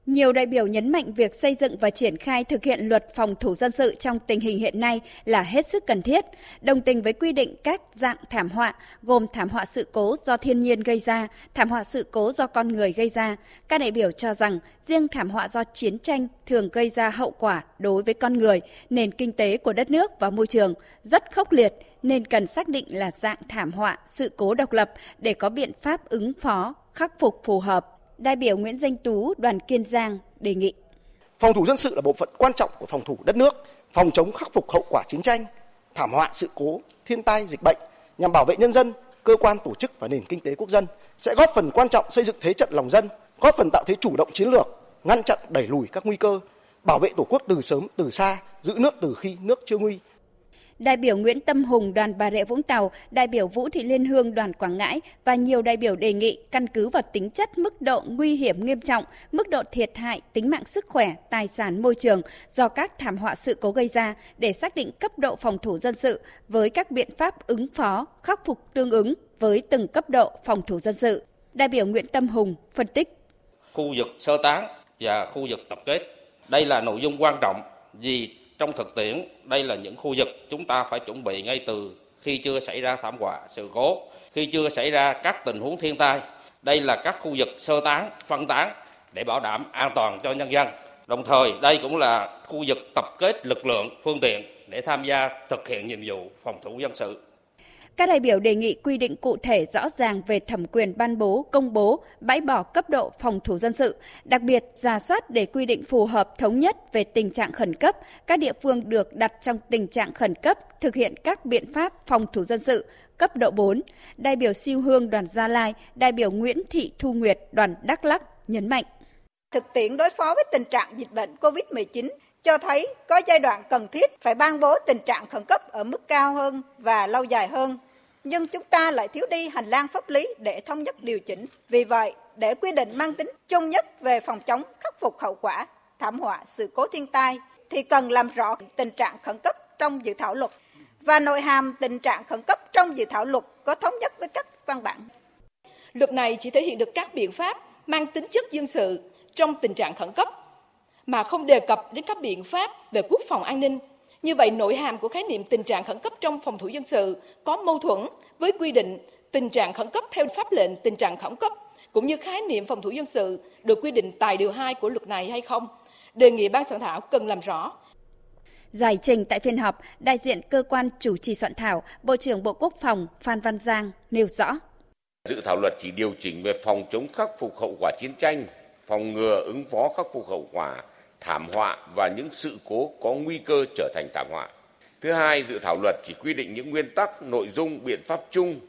Speaker 7: Nhiều đại biểu nhấn mạnh việc xây dựng và triển khai thực hiện luật phòng thủ dân sự trong tình hình hiện nay là hết sức cần thiết, đồng tình với quy định các dạng thảm họa gồm thảm họa sự cố do thiên nhiên gây ra, thảm họa sự cố do con người gây ra. Các đại biểu cho rằng riêng thảm họa do chiến tranh thường gây ra hậu quả đối với con người, nền kinh tế của đất nước và môi trường rất khốc liệt nên cần xác định là dạng thảm họa, sự cố độc lập để có biện pháp ứng phó, khắc phục phù hợp đại biểu Nguyễn Danh Tú, đoàn Kiên Giang đề nghị.
Speaker 8: Phòng thủ dân sự là bộ phận quan trọng của phòng thủ đất nước, phòng chống khắc phục hậu quả chiến tranh, thảm họa sự cố, thiên tai, dịch bệnh nhằm bảo vệ nhân dân, cơ quan tổ chức và nền kinh tế quốc dân sẽ góp phần quan trọng xây dựng thế trận lòng dân, góp phần tạo thế chủ động chiến lược, ngăn chặn đẩy lùi các nguy cơ, bảo vệ tổ quốc từ sớm từ xa, giữ nước từ khi nước chưa nguy,
Speaker 7: đại biểu Nguyễn Tâm Hùng đoàn Bà Rịa Vũng Tàu, đại biểu Vũ Thị Liên Hương đoàn Quảng Ngãi và nhiều đại biểu đề nghị căn cứ vào tính chất mức độ nguy hiểm nghiêm trọng, mức độ thiệt hại tính mạng sức khỏe, tài sản môi trường do các thảm họa sự cố gây ra để xác định cấp độ phòng thủ dân sự với các biện pháp ứng phó, khắc phục tương ứng với từng cấp độ phòng thủ dân sự. Đại biểu Nguyễn Tâm Hùng phân tích.
Speaker 9: Khu vực sơ tán và khu vực tập kết. Đây là nội dung quan trọng vì trong thực tiễn đây là những khu vực chúng ta phải chuẩn bị ngay từ khi chưa xảy ra thảm họa sự cố, khi chưa xảy ra các tình huống thiên tai. Đây là các khu vực sơ tán, phân tán để bảo đảm an toàn cho nhân dân. Đồng thời đây cũng là khu vực tập kết lực lượng, phương tiện để tham gia thực hiện nhiệm vụ phòng thủ dân sự.
Speaker 7: Các đại biểu đề nghị quy định cụ thể rõ ràng về thẩm quyền ban bố, công bố, bãi bỏ cấp độ phòng thủ dân sự, đặc biệt giả soát để quy định phù hợp thống nhất về tình trạng khẩn cấp, các địa phương được đặt trong tình trạng khẩn cấp thực hiện các biện pháp phòng thủ dân sự cấp độ 4. Đại biểu Siêu Hương đoàn Gia Lai, đại biểu Nguyễn Thị Thu Nguyệt đoàn Đắk Lắk nhấn mạnh.
Speaker 10: Thực tiễn đối phó với tình trạng dịch bệnh COVID-19 cho thấy có giai đoạn cần thiết phải ban bố tình trạng khẩn cấp ở mức cao hơn và lâu dài hơn nhưng chúng ta lại thiếu đi hành lang pháp lý để thống nhất điều chỉnh. Vì vậy, để quy định mang tính chung nhất về phòng chống khắc phục hậu quả thảm họa sự cố thiên tai thì cần làm rõ tình trạng khẩn cấp trong dự thảo luật và nội hàm tình trạng khẩn cấp trong dự thảo luật có thống nhất với các văn bản.
Speaker 11: Luật này chỉ thể hiện được các biện pháp mang tính chất dân sự trong tình trạng khẩn cấp mà không đề cập đến các biện pháp về quốc phòng an ninh như vậy, nội hàm của khái niệm tình trạng khẩn cấp trong phòng thủ dân sự có mâu thuẫn với quy định tình trạng khẩn cấp theo pháp lệnh tình trạng khẩn cấp, cũng như khái niệm phòng thủ dân sự được quy định tại điều 2 của luật này hay không. Đề nghị ban soạn thảo cần làm rõ.
Speaker 7: Giải trình tại phiên họp, đại diện cơ quan chủ trì soạn thảo, Bộ trưởng Bộ Quốc phòng Phan Văn Giang nêu rõ.
Speaker 12: Dự thảo luật chỉ điều chỉnh về phòng chống khắc phục hậu quả chiến tranh, phòng ngừa ứng phó khắc phục hậu quả thảm họa và những sự cố có nguy cơ trở thành thảm họa. Thứ hai, dự thảo luật chỉ quy định những nguyên tắc, nội dung, biện pháp chung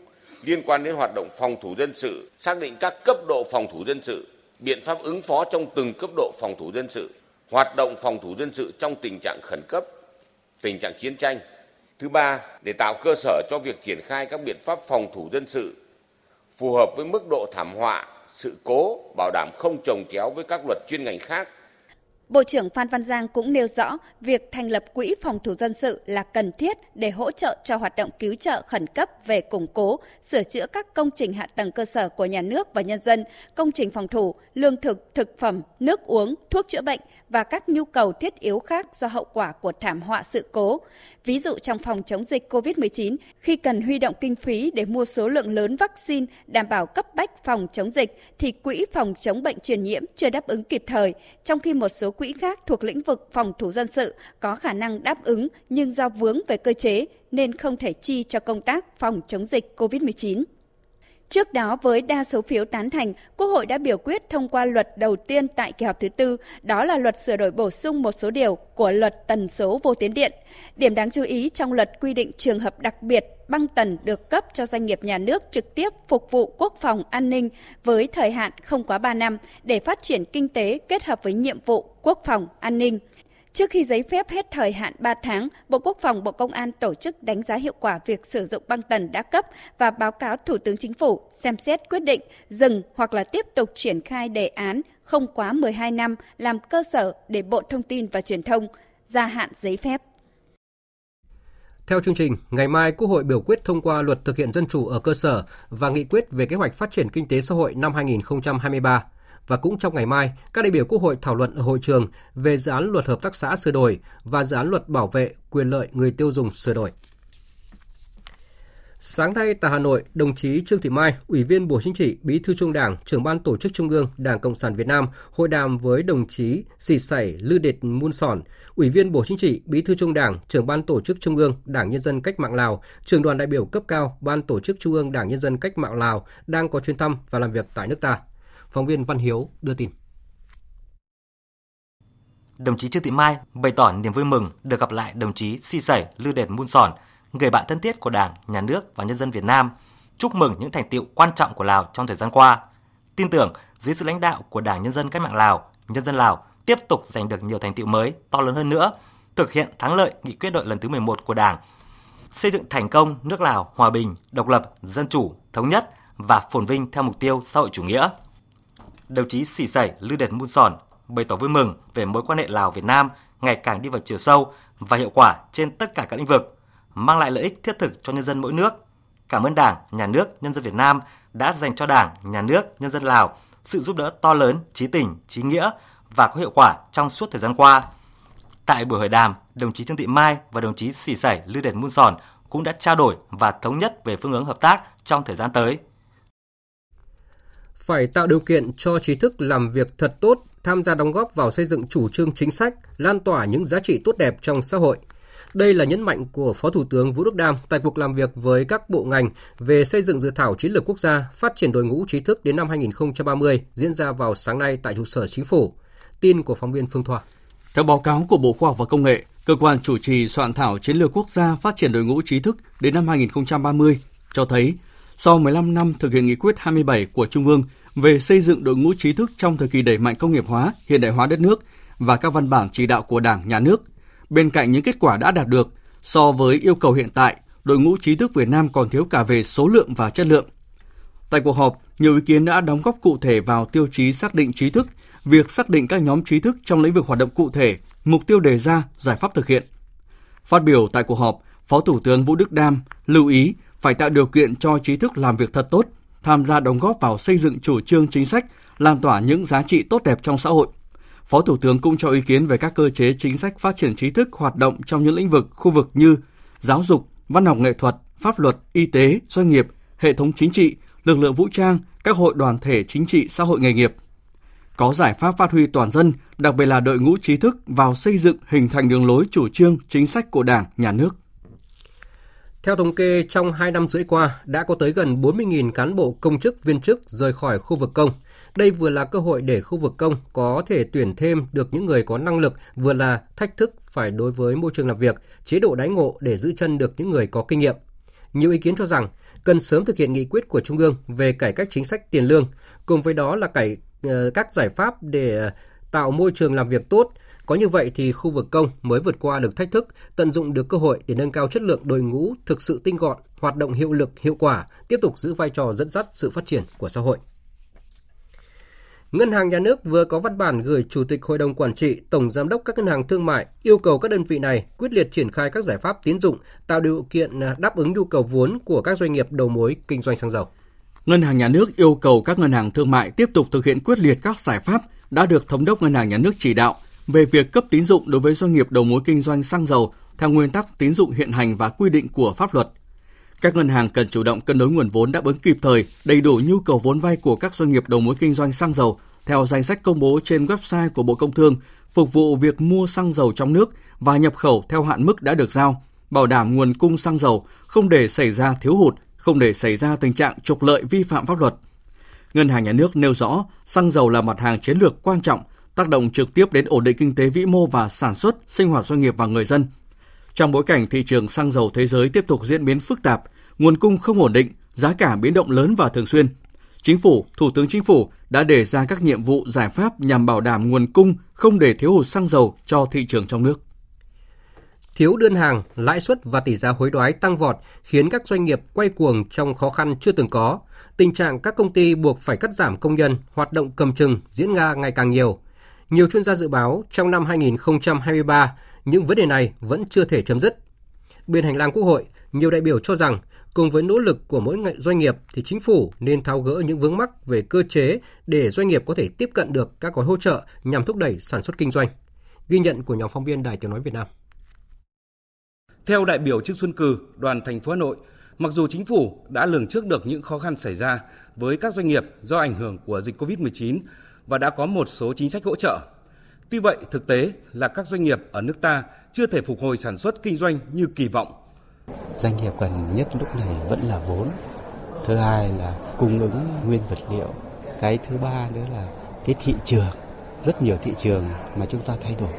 Speaker 12: liên quan đến hoạt động phòng thủ dân sự, xác định các cấp độ phòng thủ dân sự, biện pháp ứng phó trong từng cấp độ phòng thủ dân sự, hoạt động phòng thủ dân sự trong tình trạng khẩn cấp, tình trạng chiến tranh. Thứ ba, để tạo cơ sở cho việc triển khai các biện pháp phòng thủ dân sự phù hợp với mức độ thảm họa, sự cố, bảo đảm không trồng chéo với các luật chuyên ngành khác
Speaker 7: Bộ trưởng Phan Văn Giang cũng nêu rõ việc thành lập quỹ phòng thủ dân sự là cần thiết để hỗ trợ cho hoạt động cứu trợ khẩn cấp về củng cố, sửa chữa các công trình hạ tầng cơ sở của nhà nước và nhân dân, công trình phòng thủ, lương thực, thực phẩm, nước uống, thuốc chữa bệnh và các nhu cầu thiết yếu khác do hậu quả của thảm họa sự cố. Ví dụ trong phòng chống dịch COVID-19, khi cần huy động kinh phí để mua số lượng lớn vaccine đảm bảo cấp bách phòng chống dịch, thì quỹ phòng chống bệnh truyền nhiễm chưa đáp ứng kịp thời, trong khi một số quỹ khác thuộc lĩnh vực phòng thủ dân sự có khả năng đáp ứng nhưng do vướng về cơ chế nên không thể chi cho công tác phòng chống dịch COVID-19. Trước đó, với đa số phiếu tán thành, Quốc hội đã biểu quyết thông qua luật đầu tiên tại kỳ họp thứ tư, đó là luật sửa đổi bổ sung một số điều của luật tần số vô tuyến điện. Điểm đáng chú ý trong luật quy định trường hợp đặc biệt băng tần được cấp cho doanh nghiệp nhà nước trực tiếp phục vụ quốc phòng an ninh với thời hạn không quá 3 năm để phát triển kinh tế kết hợp với nhiệm vụ quốc phòng an ninh. Trước khi giấy phép hết thời hạn 3 tháng, Bộ Quốc phòng Bộ Công an tổ chức đánh giá hiệu quả việc sử dụng băng tần đã cấp và báo cáo Thủ tướng Chính phủ xem xét quyết định dừng hoặc là tiếp tục triển khai đề án không quá 12 năm làm cơ sở để Bộ Thông tin và Truyền thông gia hạn giấy phép.
Speaker 1: Theo chương trình, ngày mai Quốc hội biểu quyết thông qua luật thực hiện dân chủ ở cơ sở và nghị quyết về kế hoạch phát triển kinh tế xã hội năm 2023. Và cũng trong ngày mai, các đại biểu Quốc hội thảo luận ở hội trường về dự án luật hợp tác xã sửa đổi và dự án luật bảo vệ quyền lợi người tiêu dùng sửa đổi. Sáng nay tại Hà Nội, đồng chí Trương Thị Mai, Ủy viên Bộ Chính trị, Bí thư Trung Đảng, trưởng ban tổ chức Trung ương Đảng Cộng sản Việt Nam hội đàm với đồng chí Sì Sảy Lư Đệt Mun Sòn, Ủy viên Bộ Chính trị, Bí thư Trung Đảng, trưởng ban tổ chức Trung ương Đảng Nhân dân Cách mạng Lào, trưởng đoàn đại biểu cấp cao Ban tổ chức Trung ương Đảng Nhân dân Cách mạng Lào đang có chuyến thăm và làm việc tại nước ta. Phóng viên Văn Hiếu đưa tin.
Speaker 13: Đồng chí Trương Thị Mai bày tỏ niềm vui mừng được gặp lại đồng chí Si Sẩy Lư Đệt Mun Sòn, người bạn thân thiết của Đảng, Nhà nước và nhân dân Việt Nam, chúc mừng những thành tiệu quan trọng của Lào trong thời gian qua. Tin tưởng dưới sự lãnh đạo của Đảng Nhân dân Cách mạng Lào, nhân dân Lào tiếp tục giành được nhiều thành tiệu mới to lớn hơn nữa, thực hiện thắng lợi nghị quyết đội lần thứ 11 của Đảng, xây dựng thành công nước Lào hòa bình, độc lập, dân chủ, thống nhất và phồn vinh theo mục tiêu xã hội chủ nghĩa đồng chí Sĩ Sảy Lư Đệt Mun Sòn bày tỏ vui mừng về mối quan hệ Lào Việt Nam ngày càng đi vào chiều sâu và hiệu quả trên tất cả các lĩnh vực, mang lại lợi ích thiết thực cho nhân dân mỗi nước. Cảm ơn Đảng, Nhà nước, nhân dân Việt Nam đã dành cho Đảng, Nhà nước, nhân dân Lào sự giúp đỡ to lớn, trí tình, trí nghĩa và có hiệu quả trong suốt thời gian qua. Tại buổi hội đàm, đồng chí Trương Thị Mai và đồng chí Sĩ Sảy Lư Đền Mun Sòn cũng đã trao đổi và thống nhất về phương hướng hợp tác trong thời gian tới.
Speaker 1: Phải tạo điều kiện cho trí thức làm việc thật tốt, tham gia đóng góp vào xây dựng chủ trương chính sách, lan tỏa những giá trị tốt đẹp trong xã hội. Đây là nhấn mạnh của Phó Thủ tướng Vũ Đức Đam tại cuộc làm việc với các bộ ngành về xây dựng dự thảo chiến lược quốc gia phát triển đội ngũ trí thức đến năm 2030 diễn ra vào sáng nay tại trụ sở chính phủ. Tin của phóng viên Phương Thoa.
Speaker 3: Theo báo cáo của Bộ Khoa học và Công nghệ, cơ quan chủ trì soạn thảo chiến lược quốc gia phát triển đội ngũ trí thức đến năm 2030 cho thấy sau 15 năm thực hiện nghị quyết 27 của Trung ương về xây dựng đội ngũ trí thức trong thời kỳ đẩy mạnh công nghiệp hóa, hiện đại hóa đất nước và các văn bản chỉ đạo của Đảng, Nhà nước, bên cạnh những kết quả đã đạt được, so với yêu cầu hiện tại, đội ngũ trí thức Việt Nam còn thiếu cả về số lượng và chất lượng. Tại cuộc họp, nhiều ý kiến đã đóng góp cụ thể vào tiêu chí xác định trí thức, việc xác định các nhóm trí thức trong lĩnh vực hoạt động cụ thể, mục tiêu đề ra, giải pháp thực hiện. Phát biểu tại cuộc họp, Phó Thủ tướng Vũ Đức Đam lưu ý phải tạo điều kiện cho trí thức làm việc thật tốt, tham gia đóng góp vào xây dựng chủ trương chính sách, lan tỏa những giá trị tốt đẹp trong xã hội. Phó Thủ tướng cũng cho ý kiến về các cơ chế chính sách phát triển trí thức hoạt động trong những lĩnh vực, khu vực như giáo dục, văn học nghệ thuật, pháp luật, y tế, doanh nghiệp, hệ thống chính trị, lực lượng vũ trang, các hội đoàn thể chính trị xã hội nghề nghiệp. Có giải pháp phát huy toàn dân, đặc biệt là đội ngũ trí thức vào xây dựng hình thành đường lối chủ trương, chính sách của Đảng, Nhà nước.
Speaker 1: Theo thống kê, trong 2 năm rưỡi qua, đã có tới gần 40.000 cán bộ công chức viên chức rời khỏi khu vực công. Đây vừa là cơ hội để khu vực công có thể tuyển thêm được những người có năng lực, vừa là thách thức phải đối với môi trường làm việc, chế độ đãi ngộ để giữ chân được những người có kinh nghiệm. Nhiều ý kiến cho rằng cần sớm thực hiện nghị quyết của Trung ương về cải cách chính sách tiền lương, cùng với đó là cải ờ, các giải pháp để ờ, tạo môi trường làm việc tốt, có như vậy thì khu vực công mới vượt qua được thách thức, tận dụng được cơ hội để nâng cao chất lượng đội ngũ thực sự tinh gọn, hoạt động hiệu lực, hiệu quả, tiếp tục giữ vai trò dẫn dắt sự phát triển của xã hội. Ngân hàng Nhà nước vừa có văn bản gửi Chủ tịch Hội đồng Quản trị, Tổng Giám đốc các ngân hàng thương mại yêu cầu các đơn vị này quyết liệt triển khai các giải pháp tiến dụng, tạo điều kiện à, đáp ứng nhu cầu vốn của các doanh nghiệp đầu mối kinh doanh xăng dầu.
Speaker 3: Ngân hàng Nhà nước yêu cầu các ngân hàng thương mại tiếp tục thực hiện quyết liệt các giải pháp đã được Thống đốc Ngân hàng Nhà nước chỉ đạo về việc cấp tín dụng đối với doanh nghiệp đầu mối kinh doanh xăng dầu theo nguyên tắc tín dụng hiện hành và quy định của pháp luật. Các ngân hàng cần chủ động cân đối nguồn vốn đáp ứng kịp thời, đầy đủ nhu cầu vốn vay của các doanh nghiệp đầu mối kinh doanh xăng dầu theo danh sách công bố trên website của Bộ Công Thương, phục vụ việc mua xăng dầu trong nước và nhập khẩu theo hạn mức đã được giao, bảo đảm nguồn cung xăng dầu, không để xảy ra thiếu hụt, không để xảy ra tình trạng trục lợi vi phạm pháp luật. Ngân hàng Nhà nước nêu rõ, xăng dầu là mặt hàng chiến lược quan trọng, tác động trực tiếp đến ổn định kinh tế vĩ mô và sản xuất, sinh hoạt doanh nghiệp và người dân. Trong bối cảnh thị trường xăng dầu thế giới tiếp tục diễn biến phức tạp, nguồn cung không ổn định, giá cả biến động lớn và thường xuyên, Chính phủ, Thủ tướng Chính phủ đã đề ra các nhiệm vụ giải pháp nhằm bảo đảm nguồn cung không để thiếu hụt xăng dầu cho thị trường trong nước.
Speaker 1: Thiếu đơn hàng, lãi suất và tỷ giá hối đoái tăng vọt khiến các doanh nghiệp quay cuồng trong khó khăn chưa từng có. Tình trạng các công ty buộc phải cắt giảm công nhân, hoạt động cầm chừng diễn ra ngày càng nhiều. Nhiều chuyên gia dự báo trong năm 2023, những vấn đề này vẫn chưa thể chấm dứt. Bên hành lang Quốc hội, nhiều đại biểu cho rằng cùng với nỗ lực của mỗi doanh nghiệp thì chính phủ nên tháo gỡ những vướng mắc về cơ chế để doanh nghiệp có thể tiếp cận được các gói hỗ trợ nhằm thúc đẩy sản xuất kinh doanh. Ghi nhận của nhóm phóng viên Đài Tiếng nói Việt Nam.
Speaker 14: Theo đại biểu Trương Xuân Cừ, đoàn thành phố Hà Nội, mặc dù chính phủ đã lường trước được những khó khăn xảy ra với các doanh nghiệp do ảnh hưởng của dịch Covid-19 và đã có một số chính sách hỗ trợ. Tuy vậy, thực tế là các doanh nghiệp ở nước ta chưa thể phục hồi sản xuất kinh doanh như kỳ vọng.
Speaker 15: Doanh nghiệp cần nhất lúc này vẫn là vốn. Thứ hai là cung ứng nguyên vật liệu. Cái thứ ba nữa là cái thị trường. Rất nhiều thị trường mà chúng ta thay đổi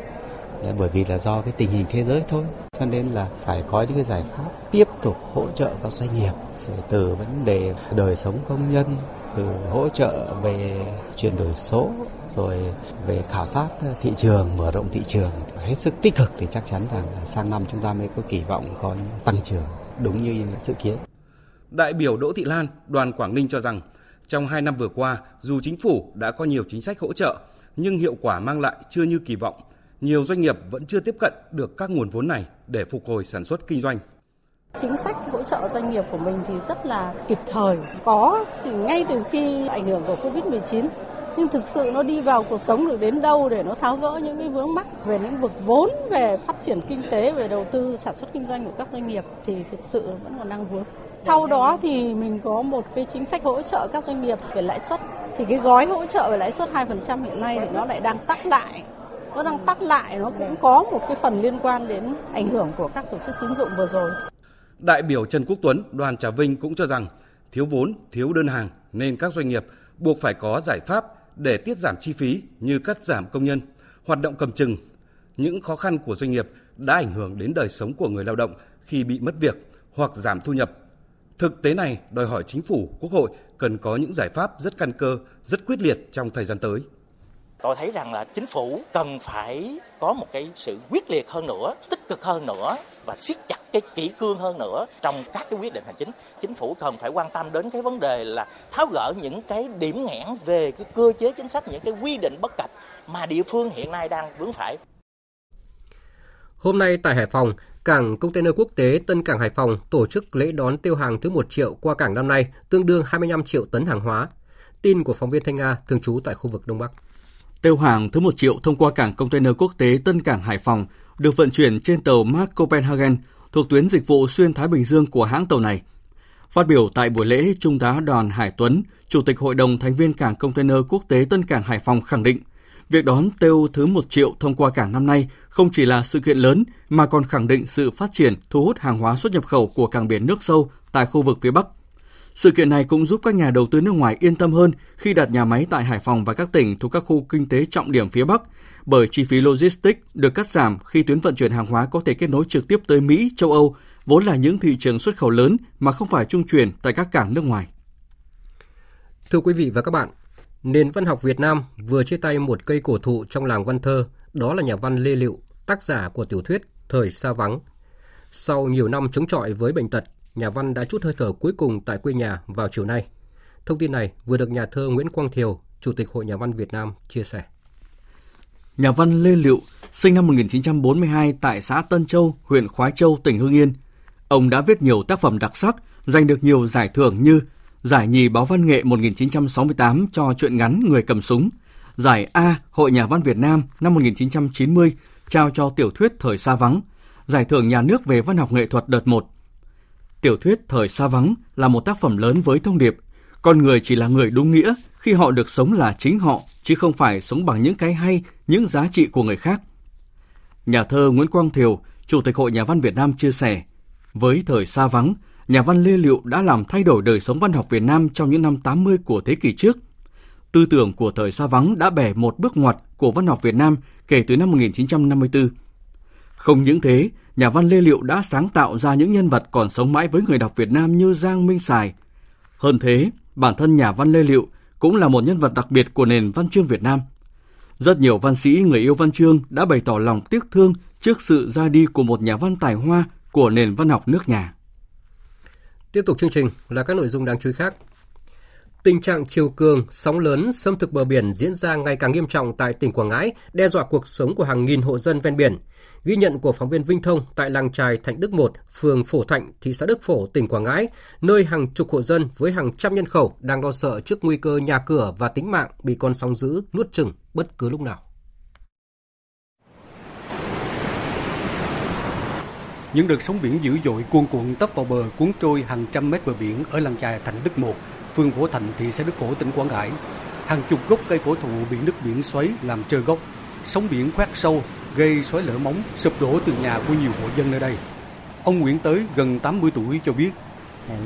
Speaker 15: Đấy, bởi vì là do cái tình hình thế giới thôi cho nên là phải có những cái giải pháp tiếp tục hỗ trợ các doanh nghiệp từ vấn đề đời sống công nhân từ hỗ trợ về chuyển đổi số rồi về khảo sát thị trường mở rộng thị trường hết sức tích cực thì chắc chắn rằng sang năm chúng ta mới có kỳ vọng có những tăng trưởng đúng như dự kiến.
Speaker 14: Đại biểu Đỗ Thị Lan, đoàn Quảng Ninh cho rằng trong hai năm vừa qua, dù chính phủ đã có nhiều chính sách hỗ trợ, nhưng hiệu quả mang lại chưa như kỳ vọng. Nhiều doanh nghiệp vẫn chưa tiếp cận được các nguồn vốn này để phục hồi sản xuất kinh doanh.
Speaker 16: Chính sách hỗ trợ doanh nghiệp của mình thì rất là kịp thời, có thì ngay từ khi ảnh hưởng của Covid-19 nhưng thực sự nó đi vào cuộc sống được đến đâu để nó tháo gỡ những cái vướng mắc về lĩnh vực vốn về phát triển kinh tế về đầu tư sản xuất kinh doanh của các doanh nghiệp thì thực sự vẫn còn đang vướng. Sau đó thì mình có một cái chính sách hỗ trợ các doanh nghiệp về lãi suất. Thì cái gói hỗ trợ về lãi suất 2% hiện nay thì nó lại đang tắt lại. Nó đang tắt lại nó cũng có một cái phần liên quan đến ảnh hưởng của các tổ chức tín dụng vừa rồi.
Speaker 14: Đại biểu Trần Quốc Tuấn, đoàn Trà Vinh cũng cho rằng thiếu vốn, thiếu đơn hàng nên các doanh nghiệp buộc phải có giải pháp để tiết giảm chi phí như cắt giảm công nhân, hoạt động cầm chừng. Những khó khăn của doanh nghiệp đã ảnh hưởng đến đời sống của người lao động khi bị mất việc hoặc giảm thu nhập. Thực tế này đòi hỏi chính phủ, quốc hội cần có những giải pháp rất căn cơ, rất quyết liệt trong thời gian tới.
Speaker 17: Tôi thấy rằng là chính phủ cần phải có một cái sự quyết liệt hơn nữa, tích cực hơn nữa và siết chặt cái kỹ cương hơn nữa trong các cái quyết định hành chính. Chính phủ cần phải quan tâm đến cái vấn đề là tháo gỡ những cái điểm nghẽn về cái cơ chế chính sách, những cái quy định bất cập mà địa phương hiện nay đang vướng phải.
Speaker 1: Hôm nay tại Hải Phòng, Cảng Container Quốc tế Tân Cảng Hải Phòng tổ chức lễ đón tiêu hàng thứ 1 triệu qua cảng năm nay, tương đương 25 triệu tấn hàng hóa. Tin của phóng viên Thanh Nga, thường trú tại khu vực Đông Bắc.
Speaker 3: Tiêu hàng thứ 1 triệu thông qua cảng container quốc tế Tân Cảng Hải Phòng được vận chuyển trên tàu Mark Copenhagen thuộc tuyến dịch vụ xuyên Thái Bình Dương của hãng tàu này. Phát biểu tại buổi lễ, Trung tá Đoàn Hải Tuấn, Chủ tịch Hội đồng thành viên cảng container quốc tế Tân Cảng Hải Phòng khẳng định, việc đón tiêu thứ 1 triệu thông qua cảng năm nay không chỉ là sự kiện lớn mà còn khẳng định sự phát triển thu hút hàng hóa xuất nhập khẩu của cảng biển nước sâu tại khu vực phía Bắc sự kiện này cũng giúp các nhà đầu tư nước ngoài yên tâm hơn khi đặt nhà máy tại Hải Phòng và các tỉnh thuộc các khu kinh tế trọng điểm phía Bắc, bởi chi phí logistics được cắt giảm khi tuyến vận chuyển hàng hóa có thể kết nối trực tiếp tới Mỹ, châu Âu, vốn là những thị trường xuất khẩu lớn mà không phải trung chuyển tại các cảng nước ngoài.
Speaker 1: Thưa quý vị và các bạn, nền văn học Việt Nam vừa chia tay một cây cổ thụ trong làng văn thơ, đó là nhà văn Lê Liệu, tác giả của tiểu thuyết Thời xa vắng. Sau nhiều năm chống chọi với bệnh tật, nhà văn đã chút hơi thở cuối cùng tại quê nhà vào chiều nay. Thông tin này vừa được nhà thơ Nguyễn Quang Thiều, Chủ tịch Hội Nhà văn Việt Nam chia sẻ.
Speaker 3: Nhà văn Lê Liệu, sinh năm 1942 tại xã Tân Châu, huyện Khói Châu, tỉnh Hưng Yên. Ông đã viết nhiều tác phẩm đặc sắc, giành được nhiều giải thưởng như Giải nhì báo văn nghệ 1968 cho truyện ngắn Người cầm súng, Giải A Hội Nhà văn Việt Nam năm 1990 trao cho tiểu thuyết Thời xa vắng, Giải thưởng nhà nước về văn học nghệ thuật đợt 1 Tiểu thuyết Thời xa vắng là một tác phẩm lớn với thông điệp con người chỉ là người đúng nghĩa khi họ được sống là chính họ, chứ không phải sống bằng những cái hay, những giá trị của người khác. Nhà thơ Nguyễn Quang Thiều, Chủ tịch Hội Nhà văn Việt Nam chia sẻ, với thời xa vắng, nhà văn Lê Liệu đã làm thay đổi đời sống văn học Việt Nam trong những năm 80 của thế kỷ trước. Tư tưởng của thời xa vắng đã bẻ một bước ngoặt của văn học Việt Nam kể từ năm 1954. Không những thế, nhà văn Lê Liệu đã sáng tạo ra những nhân vật còn sống mãi với người đọc Việt Nam như Giang Minh Sài. Hơn thế, bản thân nhà văn Lê Liệu cũng là một nhân vật đặc biệt của nền văn chương Việt Nam. Rất nhiều văn sĩ người yêu văn chương đã bày tỏ lòng tiếc thương trước sự ra đi của một nhà văn tài hoa của nền văn học nước nhà.
Speaker 1: Tiếp tục chương trình là các nội dung đáng chú ý khác. Tình trạng chiều cường, sóng lớn, xâm thực bờ biển diễn ra ngày càng nghiêm trọng tại tỉnh Quảng Ngãi, đe dọa cuộc sống của hàng nghìn hộ dân ven biển. Ghi nhận của phóng viên Vinh Thông tại làng trài Thạnh Đức 1, phường Phổ Thạnh, thị xã Đức Phổ, tỉnh Quảng Ngãi, nơi hàng chục hộ dân với hàng trăm nhân khẩu đang lo sợ trước nguy cơ nhà cửa và tính mạng bị con sóng dữ nuốt chừng bất cứ lúc nào.
Speaker 18: Những đợt sóng biển dữ dội cuồn cuộn tấp vào bờ cuốn trôi hàng trăm mét bờ biển ở làng trài Thạnh Đức 1, phường Phổ Thạnh, thị xã Đức Phổ, tỉnh Quảng Ngãi. Hàng chục gốc cây cổ thụ bị nước biển xoáy làm trơ gốc. Sóng biển khoét sâu, gây xoáy lở móng, sụp đổ từ nhà của nhiều hộ dân nơi đây. Ông Nguyễn Tới, gần 80 tuổi cho biết.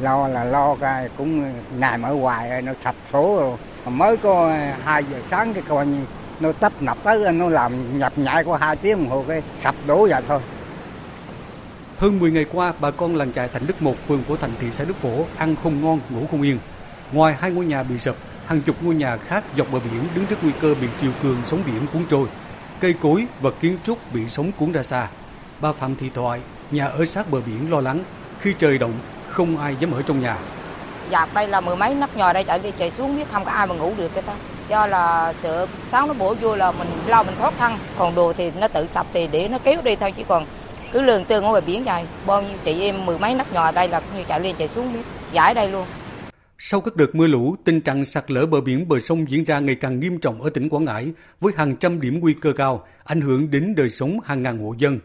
Speaker 19: Lo là lo cái cũng nằm ở ngoài nó sập số rồi. Mới có 2 giờ sáng cái coi như nó tấp nập tới nó làm nhập nhại có 2 tiếng đồng hồ cái sập đổ vậy thôi.
Speaker 18: Hơn 10 ngày qua, bà con làng trại Thành Đức 1, phường Phổ Thành, thị xã Đức Phổ ăn không ngon, ngủ không yên. Ngoài hai ngôi nhà bị sập, hàng chục ngôi nhà khác dọc bờ biển đứng trước nguy cơ bị triều cường sóng biển cuốn trôi. Cây cối và kiến trúc bị sóng cuốn ra xa. Bà Phạm Thị Thoại, nhà ở sát bờ biển lo lắng, khi trời động, không ai dám ở trong nhà.
Speaker 20: Dạp đây là mười mấy nắp nhòa đây chạy đi chạy xuống biết không có ai mà ngủ được cái ta Do là sợ sáng nó bổ vô là mình lo mình thoát thân, còn đồ thì nó tự sập thì để nó kéo đi thôi chứ còn cứ lường tương ở bờ biển dài bao nhiêu chị em mười mấy nắp nhòa đây là cũng như chạy lên chạy xuống biết giải đây luôn
Speaker 18: sau các đợt mưa lũ, tình trạng sạt lở bờ biển bờ sông diễn ra ngày càng nghiêm trọng ở tỉnh Quảng Ngãi với hàng trăm điểm nguy cơ cao, ảnh hưởng đến đời sống hàng ngàn hộ dân.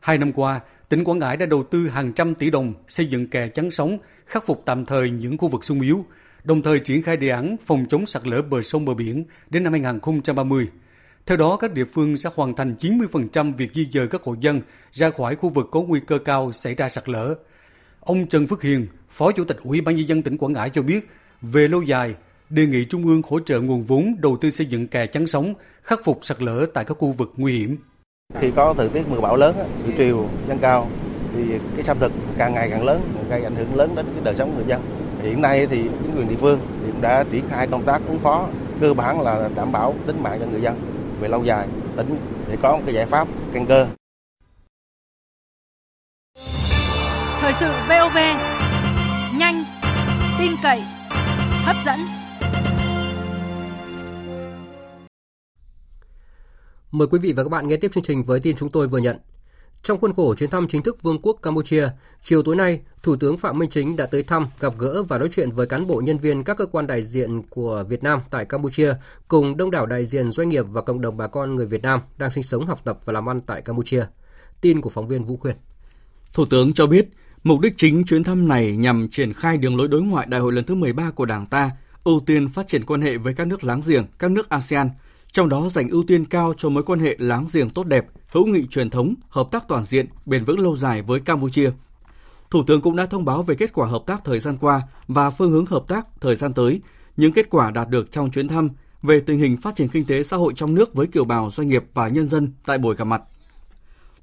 Speaker 18: Hai năm qua, tỉnh Quảng Ngãi đã đầu tư hàng trăm tỷ đồng xây dựng kè chắn sóng, khắc phục tạm thời những khu vực sung yếu, đồng thời triển khai đề án phòng chống sạt lở bờ sông bờ biển đến năm 2030. Theo đó, các địa phương sẽ hoàn thành 90% việc di dời các hộ dân ra khỏi khu vực có nguy cơ cao xảy ra sạt lở. Ông Trần Phước Hiền, Phó Chủ tịch Ủy ban nhân dân tỉnh Quảng Ngãi cho biết, về lâu dài, đề nghị Trung ương hỗ trợ nguồn vốn đầu tư xây dựng kè chắn sóng, khắc phục sạt lở tại các khu vực nguy hiểm.
Speaker 21: Khi có thời tiết mưa bão lớn, thủy triều dâng cao thì cái xâm thực càng ngày càng lớn, gây ảnh hưởng lớn đến cái đời sống người dân. Hiện nay thì chính quyền địa phương cũng đã triển khai công tác ứng phó cơ bản là đảm bảo tính mạng cho người dân. Về lâu dài, tỉnh sẽ có một cái giải pháp căn cơ.
Speaker 6: Thời sự VOV nhanh, tin cậy, hấp dẫn.
Speaker 1: Mời quý vị và các bạn nghe tiếp chương trình với tin chúng tôi vừa nhận. Trong khuôn khổ chuyến thăm chính thức Vương quốc Campuchia, chiều tối nay, Thủ tướng Phạm Minh Chính đã tới thăm, gặp gỡ và nói chuyện với cán bộ nhân viên các cơ quan đại diện của Việt Nam tại Campuchia, cùng đông đảo đại diện doanh nghiệp và cộng đồng bà con người Việt Nam đang sinh sống, học tập và làm ăn tại Campuchia. Tin của phóng viên Vũ Khuyên.
Speaker 3: Thủ tướng cho biết, mục đích chính chuyến thăm này nhằm triển khai đường lối đối ngoại đại hội lần thứ 13 của Đảng ta, ưu tiên phát triển quan hệ với các nước láng giềng, các nước ASEAN, trong đó dành ưu tiên cao cho mối quan hệ láng giềng tốt đẹp, hữu nghị truyền thống, hợp tác toàn diện, bền vững lâu dài với Campuchia. Thủ tướng cũng đã thông báo về kết quả hợp tác thời gian qua và phương hướng hợp tác thời gian tới, những kết quả đạt được trong chuyến thăm về tình hình phát triển kinh tế xã hội trong nước với kiều bào doanh nghiệp và nhân dân tại buổi gặp mặt.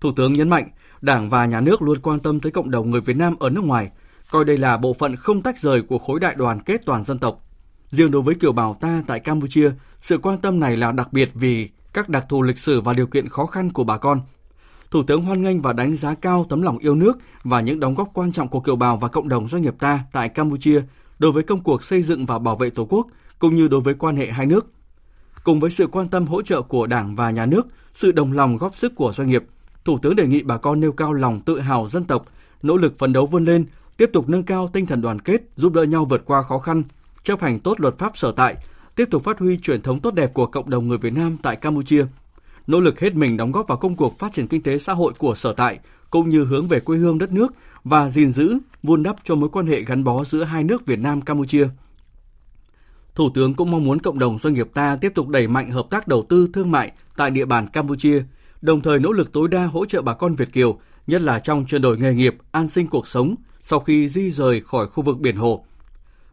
Speaker 3: Thủ tướng nhấn mạnh, Đảng và Nhà nước luôn quan tâm tới cộng đồng người Việt Nam ở nước ngoài, coi đây là bộ phận không tách rời của khối đại đoàn kết toàn dân tộc. Riêng đối với kiều bào ta tại Campuchia, sự quan tâm này là đặc biệt vì các đặc thù lịch sử và điều kiện khó khăn của bà con. Thủ tướng hoan nghênh và đánh giá cao tấm lòng yêu nước và những đóng góp quan trọng của kiều bào và cộng đồng doanh nghiệp ta tại Campuchia đối với công cuộc xây dựng và bảo vệ Tổ quốc, cũng như đối với quan hệ hai nước. Cùng với sự quan tâm hỗ trợ của Đảng và Nhà nước, sự đồng lòng góp sức của doanh nghiệp, Thủ tướng đề nghị bà con nêu cao lòng tự hào dân tộc, nỗ lực phấn đấu vươn lên, tiếp tục nâng cao tinh thần đoàn kết, giúp đỡ nhau vượt qua khó khăn, chấp hành tốt luật pháp sở tại, tiếp tục phát huy truyền thống tốt đẹp của cộng đồng người Việt Nam tại Campuchia, nỗ lực hết mình đóng góp vào công cuộc phát triển kinh tế xã hội của sở tại, cũng như hướng về quê hương đất nước và gìn giữ, vun đắp cho mối quan hệ gắn bó giữa hai nước Việt Nam Campuchia. Thủ tướng cũng mong muốn cộng đồng doanh nghiệp ta tiếp tục đẩy mạnh hợp tác đầu tư thương mại tại địa bàn Campuchia, đồng thời nỗ lực tối đa hỗ trợ bà con Việt kiều, nhất là trong chuyển đổi nghề nghiệp, an sinh cuộc sống sau khi di rời khỏi khu vực biển Hồ.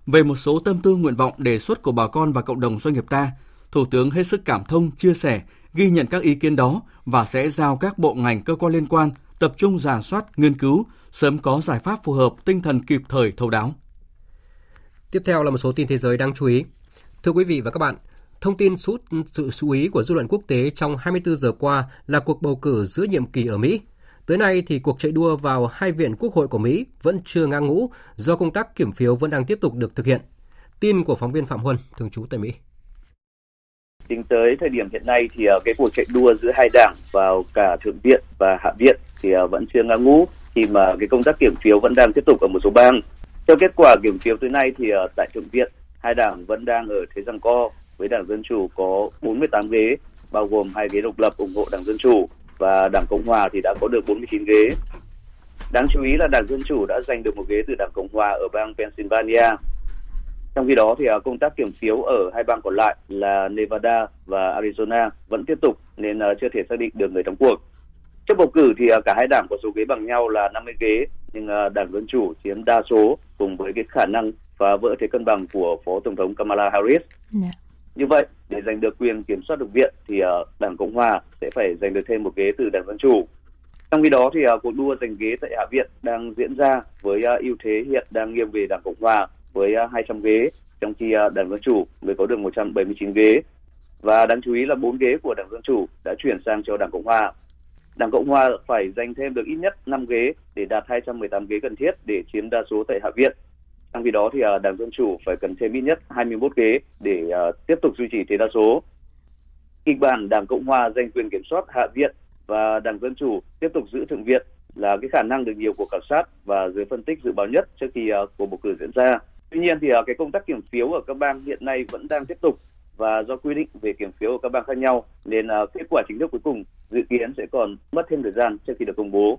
Speaker 3: Về một số tâm tư nguyện vọng đề xuất của bà con và cộng đồng doanh nghiệp ta, Thủ tướng hết sức cảm thông, chia sẻ, ghi nhận các ý kiến đó và sẽ giao các bộ ngành cơ quan liên quan tập trung giả soát, nghiên cứu, sớm có giải pháp phù hợp tinh thần kịp thời thấu đáo.
Speaker 1: Tiếp theo là một số tin thế giới đáng chú ý. Thưa quý vị và các bạn, thông tin sút sự chú ý của dư luận quốc tế trong 24 giờ qua là cuộc bầu cử giữa nhiệm kỳ ở Mỹ. Tới nay thì cuộc chạy đua vào hai viện quốc hội của Mỹ vẫn chưa ngang ngũ do công tác kiểm phiếu vẫn đang tiếp tục được thực hiện. Tin của phóng viên Phạm Huân, thường trú tại Mỹ.
Speaker 22: Tính tới thời điểm hiện nay thì à, cái cuộc chạy đua giữa hai đảng vào cả thượng viện và hạ viện thì à, vẫn chưa ngang ngũ khi mà cái công tác kiểm phiếu vẫn đang tiếp tục ở một số bang. Theo kết quả kiểm phiếu tới nay thì à, tại thượng viện hai đảng vẫn đang ở thế giằng co với đảng dân chủ có 48 ghế, bao gồm hai ghế độc lập ủng hộ đảng dân chủ và đảng cộng hòa thì đã có được 49 ghế. Đáng chú ý là đảng dân chủ đã giành được một ghế từ đảng cộng hòa ở bang Pennsylvania trong khi đó thì à, công tác kiểm phiếu ở hai bang còn lại là Nevada và Arizona vẫn tiếp tục nên à, chưa thể xác định được người thắng cuộc. Trước bầu cử thì à, cả hai đảng có số ghế bằng nhau là 50 ghế, nhưng đảng Dân chủ chiếm đa số cùng với cái khả năng phá vỡ thế cân bằng của Phó Tổng thống Kamala Harris. Yeah. Như vậy, để giành được quyền kiểm soát được viện thì ờ, đảng Cộng hòa sẽ phải giành được thêm một ghế từ đảng Dân chủ. Trong khi đó thì ờ, cuộc đua giành ghế tại Hạ viện đang diễn ra với ờ, ưu thế hiện đang nghiêng về đảng Cộng hòa với 200 ghế, trong khi Đảng Dân Chủ mới có được 179 ghế. Và đáng chú ý là 4 ghế của Đảng Dân Chủ đã chuyển sang cho Đảng Cộng Hòa. Đảng Cộng Hòa phải giành thêm được ít nhất 5 ghế để đạt 218 ghế cần thiết để chiếm đa số tại Hạ viện. Trong khi đó thì à, Đảng Dân Chủ phải cần thêm ít nhất 21 ghế để à, tiếp tục duy trì thế đa số. Kịch bản Đảng Cộng Hòa giành quyền kiểm soát Hạ viện và Đảng Dân Chủ tiếp tục giữ Thượng viện là cái khả năng được nhiều cuộc khảo sát và giới phân tích dự báo nhất trước khi à, cuộc bầu cử diễn ra Tuy nhiên thì cái công tác kiểm phiếu ở các bang hiện nay vẫn đang tiếp tục và do quy định về kiểm phiếu ở các bang khác nhau nên kết quả chính thức cuối cùng dự kiến sẽ còn mất thêm thời gian trước khi được công bố.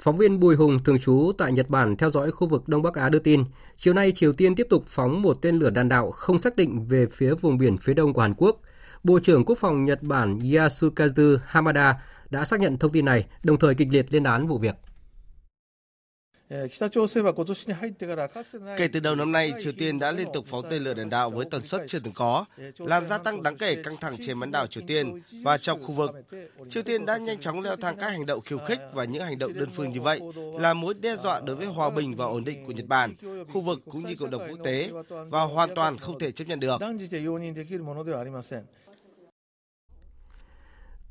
Speaker 1: Phóng viên Bùi Hùng thường trú tại Nhật Bản theo dõi khu vực Đông Bắc Á đưa tin, chiều nay Triều Tiên tiếp tục phóng một tên lửa đạn đạo không xác định về phía vùng biển phía đông của Hàn Quốc. Bộ trưởng Quốc phòng Nhật Bản Yasukazu Hamada đã xác nhận thông tin này, đồng thời kịch liệt lên án vụ việc.
Speaker 23: Kể từ đầu năm nay, Triều Tiên đã liên tục phóng tên lửa đạn đạo với tần suất chưa từng có, làm gia tăng đáng kể căng thẳng trên bán đảo Triều Tiên và trong khu vực. Triều Tiên đã nhanh chóng leo thang các hành động khiêu khích và những hành động đơn phương như vậy là mối đe dọa đối với hòa bình và ổn định của Nhật Bản, khu vực cũng như cộng đồng quốc tế và hoàn toàn không thể chấp nhận được.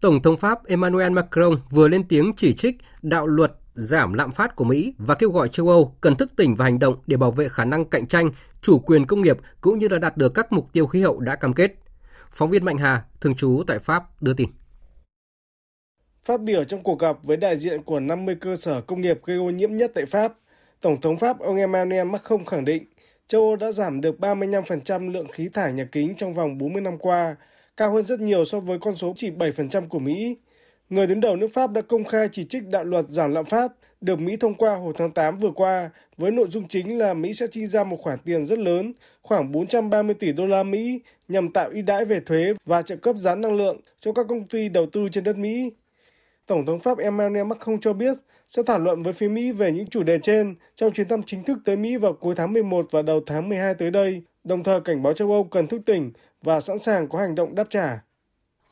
Speaker 1: Tổng thống Pháp Emmanuel Macron vừa lên tiếng chỉ trích đạo luật giảm lạm phát của Mỹ và kêu gọi châu Âu cần thức tỉnh và hành động để bảo vệ khả năng cạnh tranh, chủ quyền công nghiệp cũng như là đạt được các mục tiêu khí hậu đã cam kết. Phóng viên Mạnh Hà, thường trú tại Pháp đưa tin.
Speaker 24: Phát biểu trong cuộc gặp với đại diện của 50 cơ sở công nghiệp gây ô nhiễm nhất tại Pháp, Tổng thống Pháp ông Emmanuel Macron khẳng định châu Âu đã giảm được 35% lượng khí thải nhà kính trong vòng 40 năm qua, cao hơn rất nhiều so với con số chỉ 7% của Mỹ. Người đứng đầu nước Pháp đã công khai chỉ trích đạo luật giảm lạm phát được Mỹ thông qua hồi tháng 8 vừa qua với nội dung chính là Mỹ sẽ chi ra một khoản tiền rất lớn, khoảng 430 tỷ đô la Mỹ nhằm tạo ưu đãi về thuế và trợ cấp giá năng lượng cho các công ty đầu tư trên đất Mỹ. Tổng thống Pháp Emmanuel Macron cho biết sẽ thảo luận với phía Mỹ về những chủ đề trên trong chuyến thăm chính thức tới Mỹ vào cuối tháng 11 và đầu tháng 12 tới đây, đồng thời cảnh báo châu Âu cần thức tỉnh và sẵn sàng có hành động đáp trả.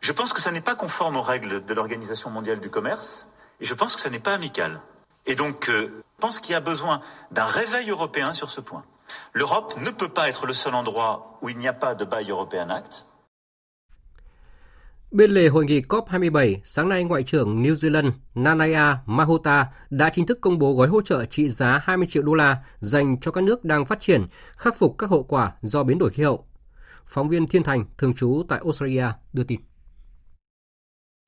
Speaker 25: Je pense que ça n'est pas conforme aux règles de l'Organisation mondiale du commerce et je pense que ça n'est pas amical. Et donc, euh, je pense qu'il y a besoin d'un réveil européen sur ce point. L'Europe ne peut pas être le seul endroit où il n'y a pas de Buy European Act.
Speaker 1: Bên lề hội nghị COP27, sáng nay Ngoại trưởng New Zealand Nanaya Mahota đã chính thức công bố gói hỗ trợ trị giá 20 triệu đô la dành cho các nước đang phát triển khắc phục các hậu quả do biến đổi khí hậu. Phóng viên Thiên Thành, thường trú tại Australia, đưa tin.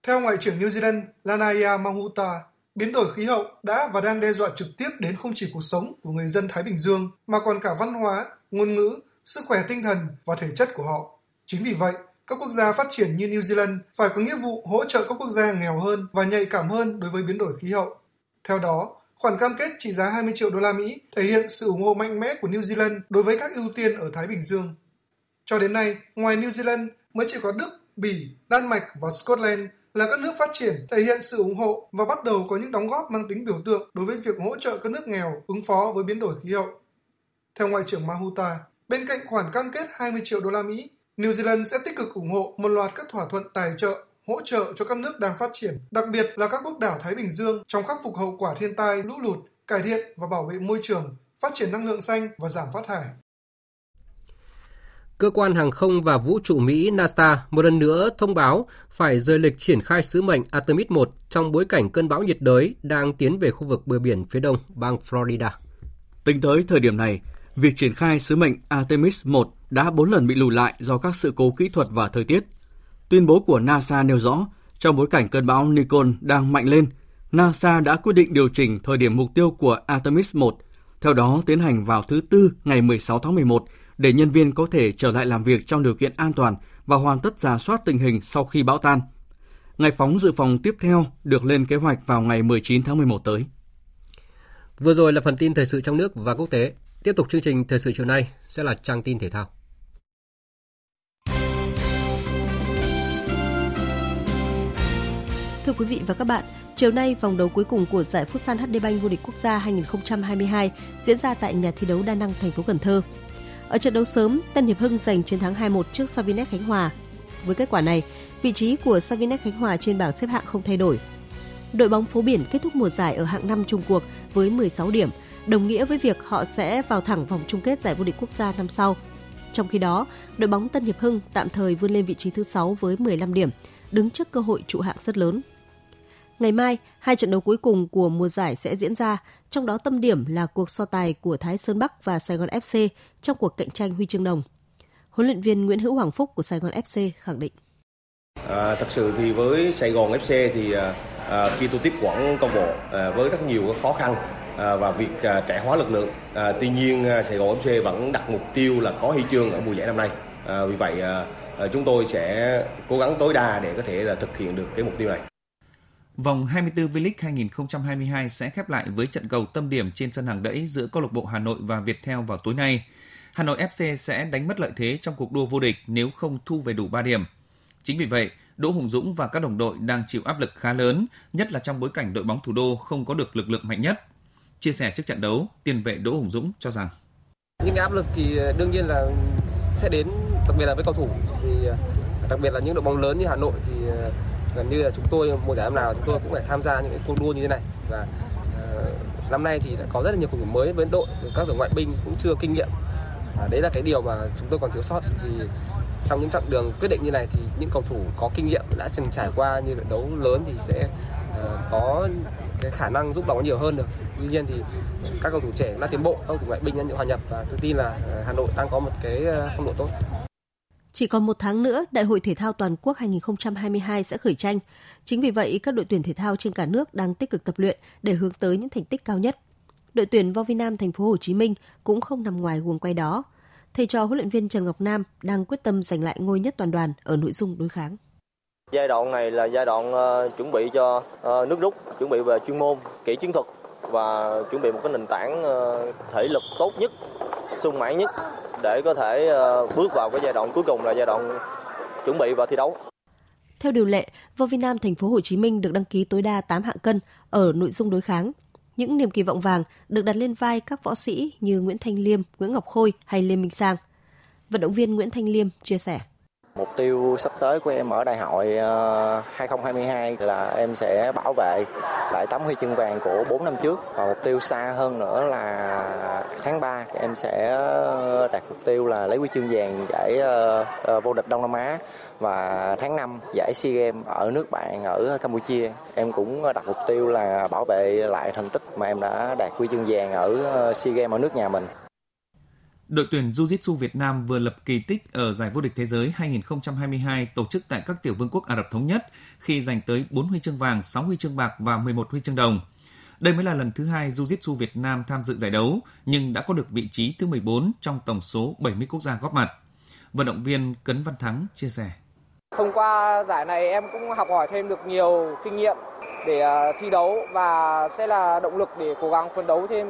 Speaker 26: Theo Ngoại trưởng New Zealand Lanaya Mahuta, biến đổi khí hậu đã và đang đe dọa trực tiếp đến không chỉ cuộc sống của người dân Thái Bình Dương mà còn cả văn hóa, ngôn ngữ, sức khỏe tinh thần và thể chất của họ. Chính vì vậy, các quốc gia phát triển như New Zealand phải có nghĩa vụ hỗ trợ các quốc gia nghèo hơn và nhạy cảm hơn đối với biến đổi khí hậu. Theo đó, khoản cam kết trị giá 20 triệu đô la Mỹ thể hiện sự ủng hộ mạnh mẽ của New Zealand đối với các ưu tiên ở Thái Bình Dương. Cho đến nay, ngoài New Zealand mới chỉ có Đức, Bỉ, Đan Mạch và Scotland là các nước phát triển thể hiện sự ủng hộ và bắt đầu có những đóng góp mang tính biểu tượng đối với việc hỗ trợ các nước nghèo ứng phó với biến đổi khí hậu. Theo Ngoại trưởng Mahuta, bên cạnh khoản cam kết 20 triệu đô la Mỹ, New Zealand sẽ tích cực ủng hộ một loạt các thỏa thuận tài trợ, hỗ trợ cho các nước đang phát triển, đặc biệt là các quốc đảo Thái Bình Dương trong khắc phục hậu quả thiên tai, lũ lụt, cải thiện và bảo vệ môi trường, phát triển năng lượng xanh và giảm phát thải.
Speaker 1: Cơ quan hàng không và vũ trụ Mỹ NASA một lần nữa thông báo phải rời lịch triển khai sứ mệnh Artemis 1 trong bối cảnh cơn bão nhiệt đới đang tiến về khu vực bờ biển phía đông bang Florida.
Speaker 3: Tính tới thời điểm này, việc triển khai sứ mệnh Artemis 1 đã 4 lần bị lùi lại do các sự cố kỹ thuật và thời tiết. Tuyên bố của NASA nêu rõ, trong bối cảnh cơn bão Nicole đang mạnh lên, NASA đã quyết định điều chỉnh thời điểm mục tiêu của Artemis 1, theo đó tiến hành vào thứ Tư ngày 16 tháng 11 để nhân viên có thể trở lại làm việc trong điều kiện an toàn và hoàn tất giả soát tình hình sau khi bão tan. Ngày phóng dự phòng tiếp theo được lên kế hoạch vào ngày 19 tháng 11 tới.
Speaker 1: Vừa rồi là phần tin thời sự trong nước và quốc tế. Tiếp tục chương trình thời sự chiều nay sẽ là trang tin thể thao.
Speaker 27: Thưa quý vị và các bạn, chiều nay vòng đấu cuối cùng của giải Futsal HD Bank vô địch quốc gia 2022 diễn ra tại nhà thi đấu Đa Năng thành phố Cần Thơ. Ở trận đấu sớm, Tân Hiệp Hưng giành chiến thắng 2-1 trước Savinex Khánh Hòa. Với kết quả này, vị trí của Savinex Khánh Hòa trên bảng xếp hạng không thay đổi. Đội bóng phố biển kết thúc mùa giải ở hạng 5 chung cuộc với 16 điểm, đồng nghĩa với việc họ sẽ vào thẳng vòng chung kết giải vô địch quốc gia năm sau. Trong khi đó, đội bóng Tân Hiệp Hưng tạm thời vươn lên vị trí thứ 6 với 15 điểm, đứng trước cơ hội trụ hạng rất lớn. Ngày mai, hai trận đấu cuối cùng của mùa giải sẽ diễn ra, trong đó tâm điểm là cuộc so tài của Thái Sơn Bắc và Sài Gòn FC trong cuộc cạnh tranh huy chương đồng. Huấn luyện viên Nguyễn Hữu Hoàng Phúc của Sài Gòn FC khẳng định.
Speaker 28: À, thật sự thì với Sài Gòn FC thì à, khi tôi tiếp quản câu bộ à, với rất nhiều khó khăn à, và việc à, trẻ hóa lực lượng. À, tuy nhiên Sài Gòn FC vẫn đặt mục tiêu là có huy chương ở mùa giải năm nay. Vì vậy chúng tôi sẽ cố gắng tối đa để có thể là thực hiện được cái mục tiêu này.
Speaker 29: Vòng 24 V-League 2022 sẽ khép lại với trận cầu tâm điểm trên sân hàng đẫy giữa câu lạc bộ Hà Nội và Viettel vào tối nay. Hà Nội FC sẽ đánh mất lợi thế trong cuộc đua vô địch nếu không thu về đủ 3 điểm. Chính vì vậy, Đỗ Hùng Dũng và các đồng đội đang chịu áp lực khá lớn, nhất là trong bối cảnh đội bóng thủ đô không có được lực lượng mạnh nhất. Chia sẻ trước trận đấu, tiền vệ Đỗ Hùng Dũng cho rằng
Speaker 30: những áp lực thì ờ, đương nhiên là sẽ đến đặc biệt là với cầu thủ thì ờ, đặc biệt là những đội bóng lớn như Hà Nội thì ờ, gần như là chúng tôi một giải năm nào chúng tôi cũng phải tham gia những cái cuộc đua như thế này. Và uh, năm nay thì đã có rất là nhiều cầu thủ mới với đội các đội ngoại binh cũng chưa kinh nghiệm. À, đấy là cái điều mà chúng tôi còn thiếu sót. Thì trong những chặng đường quyết định như này thì những cầu thủ có kinh nghiệm đã từng trải qua như trận đấu lớn thì sẽ uh, có cái khả năng giúp bóng nhiều hơn được. Tuy nhiên thì các cầu thủ trẻ đã tiến bộ các cầu thủ ngoại binh đã hòa nhập và tôi tin là ờ, Hà Nội đang có một cái phong độ tốt
Speaker 27: chỉ còn một tháng nữa, Đại hội Thể thao Toàn quốc 2022 sẽ khởi tranh. Chính vì vậy, các đội tuyển thể thao trên cả nước đang tích cực tập luyện để hướng tới những thành tích cao nhất. Đội tuyển vo Việt Nam thành phố Hồ Chí Minh cũng không nằm ngoài guồng quay đó. Thầy trò huấn luyện viên Trần Ngọc Nam đang quyết tâm giành lại ngôi nhất toàn đoàn ở nội dung đối kháng.
Speaker 31: Giai đoạn này là giai đoạn uh, chuẩn bị cho uh, nước rút, chuẩn bị về chuyên môn, kỹ chiến thuật và chuẩn bị một cái nền tảng uh, thể lực tốt nhất, sung mãn nhất để có thể ờ, bước vào cái giai đoạn cuối cùng là giai đoạn chuẩn bị và thi đấu.
Speaker 27: Theo điều lệ, vô Việt Nam thành phố Hồ Chí Minh được đăng ký tối đa 8 hạng cân ở nội dung đối kháng. Những niềm kỳ vọng vàng được đặt lên vai các võ sĩ như Nguyễn Thanh Liêm, Nguyễn Ngọc Khôi hay Lê Minh Sang. Vận động viên Nguyễn Thanh Liêm chia sẻ.
Speaker 31: Mục tiêu sắp tới của em ở đại hội ờ, 2022 là em sẽ bảo vệ lại tấm huy chương vàng của 4 năm trước và mục tiêu xa hơn nữa là tháng 3 em sẽ ờ, đạt mục tiêu là lấy huy chương vàng giải ờ, vô địch Đông Nam Á và tháng 5 giải SEA Games ở nước bạn ở Campuchia. Em cũng đặt mục tiêu là bảo vệ lại thành tích mà em đã đạt huy chương vàng ở SEA Games ở nước nhà mình.
Speaker 29: Đội tuyển Jiu-Jitsu Việt Nam vừa lập kỳ tích ở giải vô địch thế giới 2022 tổ chức tại các tiểu vương quốc Ả Rập Thống Nhất khi giành tới 4 huy chương vàng, 6 huy chương bạc và 11 huy chương đồng. Đây mới là lần thứ hai Jiu-Jitsu Việt Nam tham dự giải đấu, nhưng đã có được vị trí thứ 14 trong tổng số 70 quốc gia góp mặt. Vận động viên Cấn Văn Thắng chia sẻ.
Speaker 30: Thông qua giải này em cũng học hỏi thêm được nhiều kinh nghiệm để ờ, thi đấu và sẽ là động lực để cố gắng phấn đấu thêm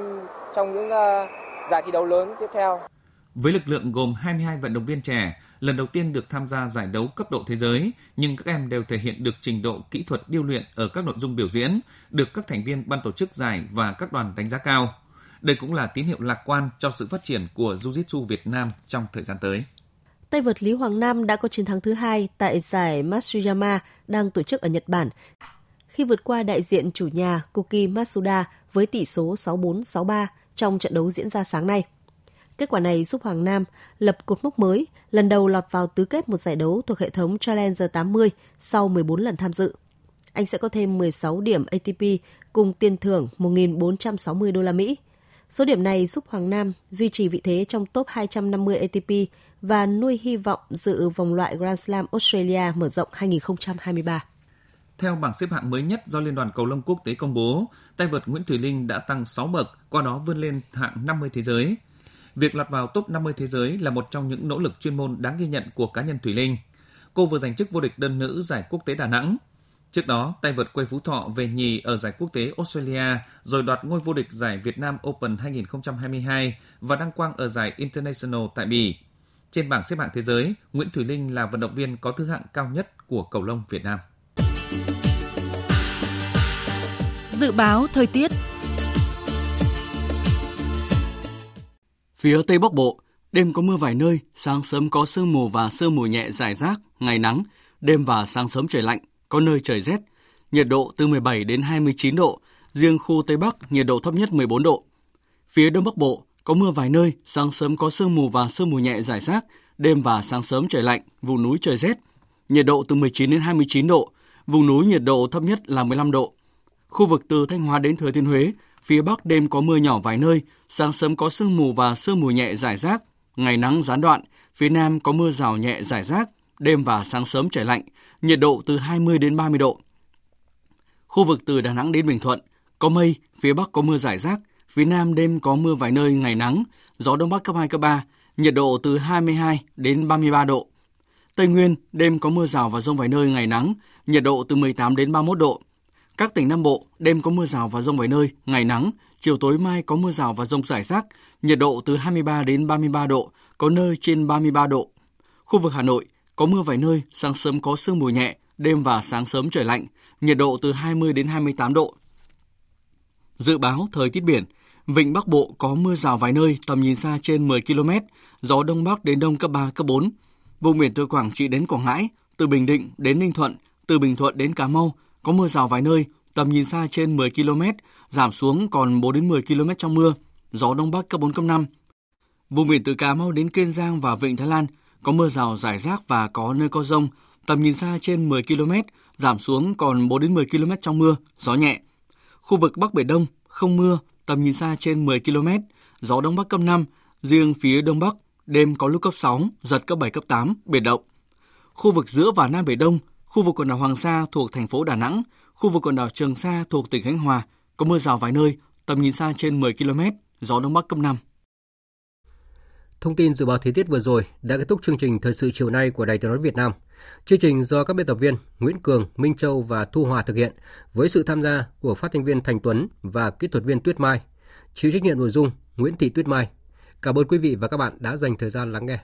Speaker 30: trong những ờ, giải thi đấu lớn tiếp theo.
Speaker 29: Với lực lượng gồm 22 vận động viên trẻ, lần đầu tiên được tham gia giải đấu cấp độ thế giới, nhưng các em đều thể hiện được trình độ kỹ thuật điêu luyện ở các nội dung biểu diễn, được các thành viên ban tổ chức giải và các đoàn đánh giá cao. Đây cũng là tín hiệu lạc quan cho sự phát triển của Jiu-Jitsu Việt Nam trong thời gian tới.
Speaker 27: Tay vợt Lý Hoàng Nam đã có chiến thắng thứ hai tại giải Matsuyama đang tổ chức ở Nhật Bản khi vượt qua đại diện chủ nhà Koki Matsuda với tỷ số 6-4-6-3 trong trận đấu diễn ra sáng nay. Kết quả này giúp Hoàng Nam lập cột mốc mới, lần đầu lọt vào tứ kết một giải đấu thuộc hệ thống Challenger 80 sau 14 lần tham dự. Anh sẽ có thêm 16 điểm ATP cùng tiền thưởng 1.460 đô la Mỹ. Số điểm này giúp Hoàng Nam duy trì vị thế trong top 250 ATP và nuôi hy vọng dự vòng loại Grand Slam Australia mở rộng 2023.
Speaker 29: Theo bảng xếp hạng mới nhất do Liên đoàn Cầu lông Quốc tế công bố, tay vợt Nguyễn Thùy Linh đã tăng 6 bậc, qua đó vươn lên hạng 50 thế giới. Việc lọt vào top 50 thế giới là một trong những nỗ lực chuyên môn đáng ghi nhận của cá nhân Thùy Linh. Cô vừa giành chức vô địch đơn nữ giải quốc tế Đà Nẵng. Trước đó, tay vợt quê Phú Thọ về nhì ở giải quốc tế Australia, rồi đoạt ngôi vô địch giải Việt Nam Open 2022 và đăng quang ở giải International tại Bỉ. Trên bảng xếp hạng thế giới, Nguyễn Thùy Linh là vận động viên có thứ hạng cao nhất của cầu lông Việt Nam.
Speaker 6: Dự báo thời tiết
Speaker 3: Phía Tây Bắc Bộ, đêm có mưa vài nơi, sáng sớm có sương mù và sương mù nhẹ rải rác, ngày nắng, đêm và sáng sớm trời lạnh, có nơi trời rét. Nhiệt độ từ 17 đến 29 độ, riêng khu Tây Bắc nhiệt độ thấp nhất 14 độ. Phía Đông Bắc Bộ có mưa vài nơi, sáng sớm có sương mù và sương mù nhẹ rải rác, đêm và sáng sớm trời lạnh, vùng núi trời rét. Nhiệt độ từ 19 đến 29 độ, vùng núi nhiệt độ thấp nhất là 15 độ. Khu vực từ Thanh Hóa đến Thừa Thiên Huế, phía Bắc đêm có mưa nhỏ vài nơi, sáng sớm có sương mù và sương mù nhẹ rải rác, ngày nắng gián đoạn, phía Nam có mưa rào nhẹ rải rác, đêm và sáng sớm trời lạnh, nhiệt độ từ 20 đến 30 độ. Khu vực từ Đà Nẵng đến Bình Thuận, có mây, phía Bắc có mưa rải rác, Phía Nam đêm có mưa vài nơi, ngày nắng, gió Đông Bắc cấp 2, cấp 3, nhiệt độ từ 22 đến 33 độ. Tây Nguyên, đêm có mưa rào và rông vài nơi, ngày nắng, nhiệt độ từ 18 đến 31 độ. Các tỉnh Nam Bộ, đêm có mưa rào và rông vài nơi, ngày nắng, chiều tối mai có mưa rào và rông rải rác, nhiệt độ từ 23 đến 33 độ, có nơi trên 33 độ. Khu vực Hà Nội, có mưa vài nơi, sáng sớm có sương mù nhẹ, đêm và sáng sớm trời lạnh, nhiệt độ từ 20 đến 28 độ. Dự báo thời tiết biển, Vịnh Bắc Bộ có mưa rào vài nơi, tầm nhìn xa trên 10 km, gió Đông Bắc đến Đông cấp 3, cấp 4. Vùng biển từ Quảng Trị đến Quảng Ngãi, từ Bình Định đến Ninh Thuận, từ Bình Thuận đến Cà Mau, có mưa rào vài nơi, tầm nhìn xa trên 10 km, giảm xuống còn 4 đến 10 km trong mưa, gió Đông Bắc cấp 4, cấp 5. Vùng biển từ Cà Mau đến Kiên Giang và Vịnh Thái Lan có mưa rào rải rác và có nơi có rông, tầm nhìn xa trên 10 km, giảm xuống còn 4 đến 10 km trong mưa, gió nhẹ. Khu vực Bắc Biển Đông không mưa, tầm nhìn xa trên 10 km, gió Đông Bắc cấp 5, riêng phía Đông Bắc đêm có lúc cấp 6, giật cấp 7, cấp 8, biển động. Khu vực giữa và Nam Biển Đông, khu vực quần đảo Hoàng Sa thuộc thành phố Đà Nẵng, khu vực quần đảo Trường Sa thuộc tỉnh Khánh Hòa có mưa rào vài nơi, tầm nhìn xa trên 10 km, gió Đông Bắc cấp 5.
Speaker 1: Thông tin dự báo thời tiết vừa rồi đã kết thúc chương trình thời sự chiều nay của Đài Tiếng nói Việt Nam. Chương trình do các biên tập viên Nguyễn Cường, Minh Châu và Thu Hòa thực hiện với sự tham gia của phát thanh viên Thành Tuấn và kỹ thuật viên Tuyết Mai. Chịu trách nhiệm nội dung Nguyễn Thị Tuyết Mai. Cảm ơn quý vị và các bạn đã dành thời gian lắng nghe.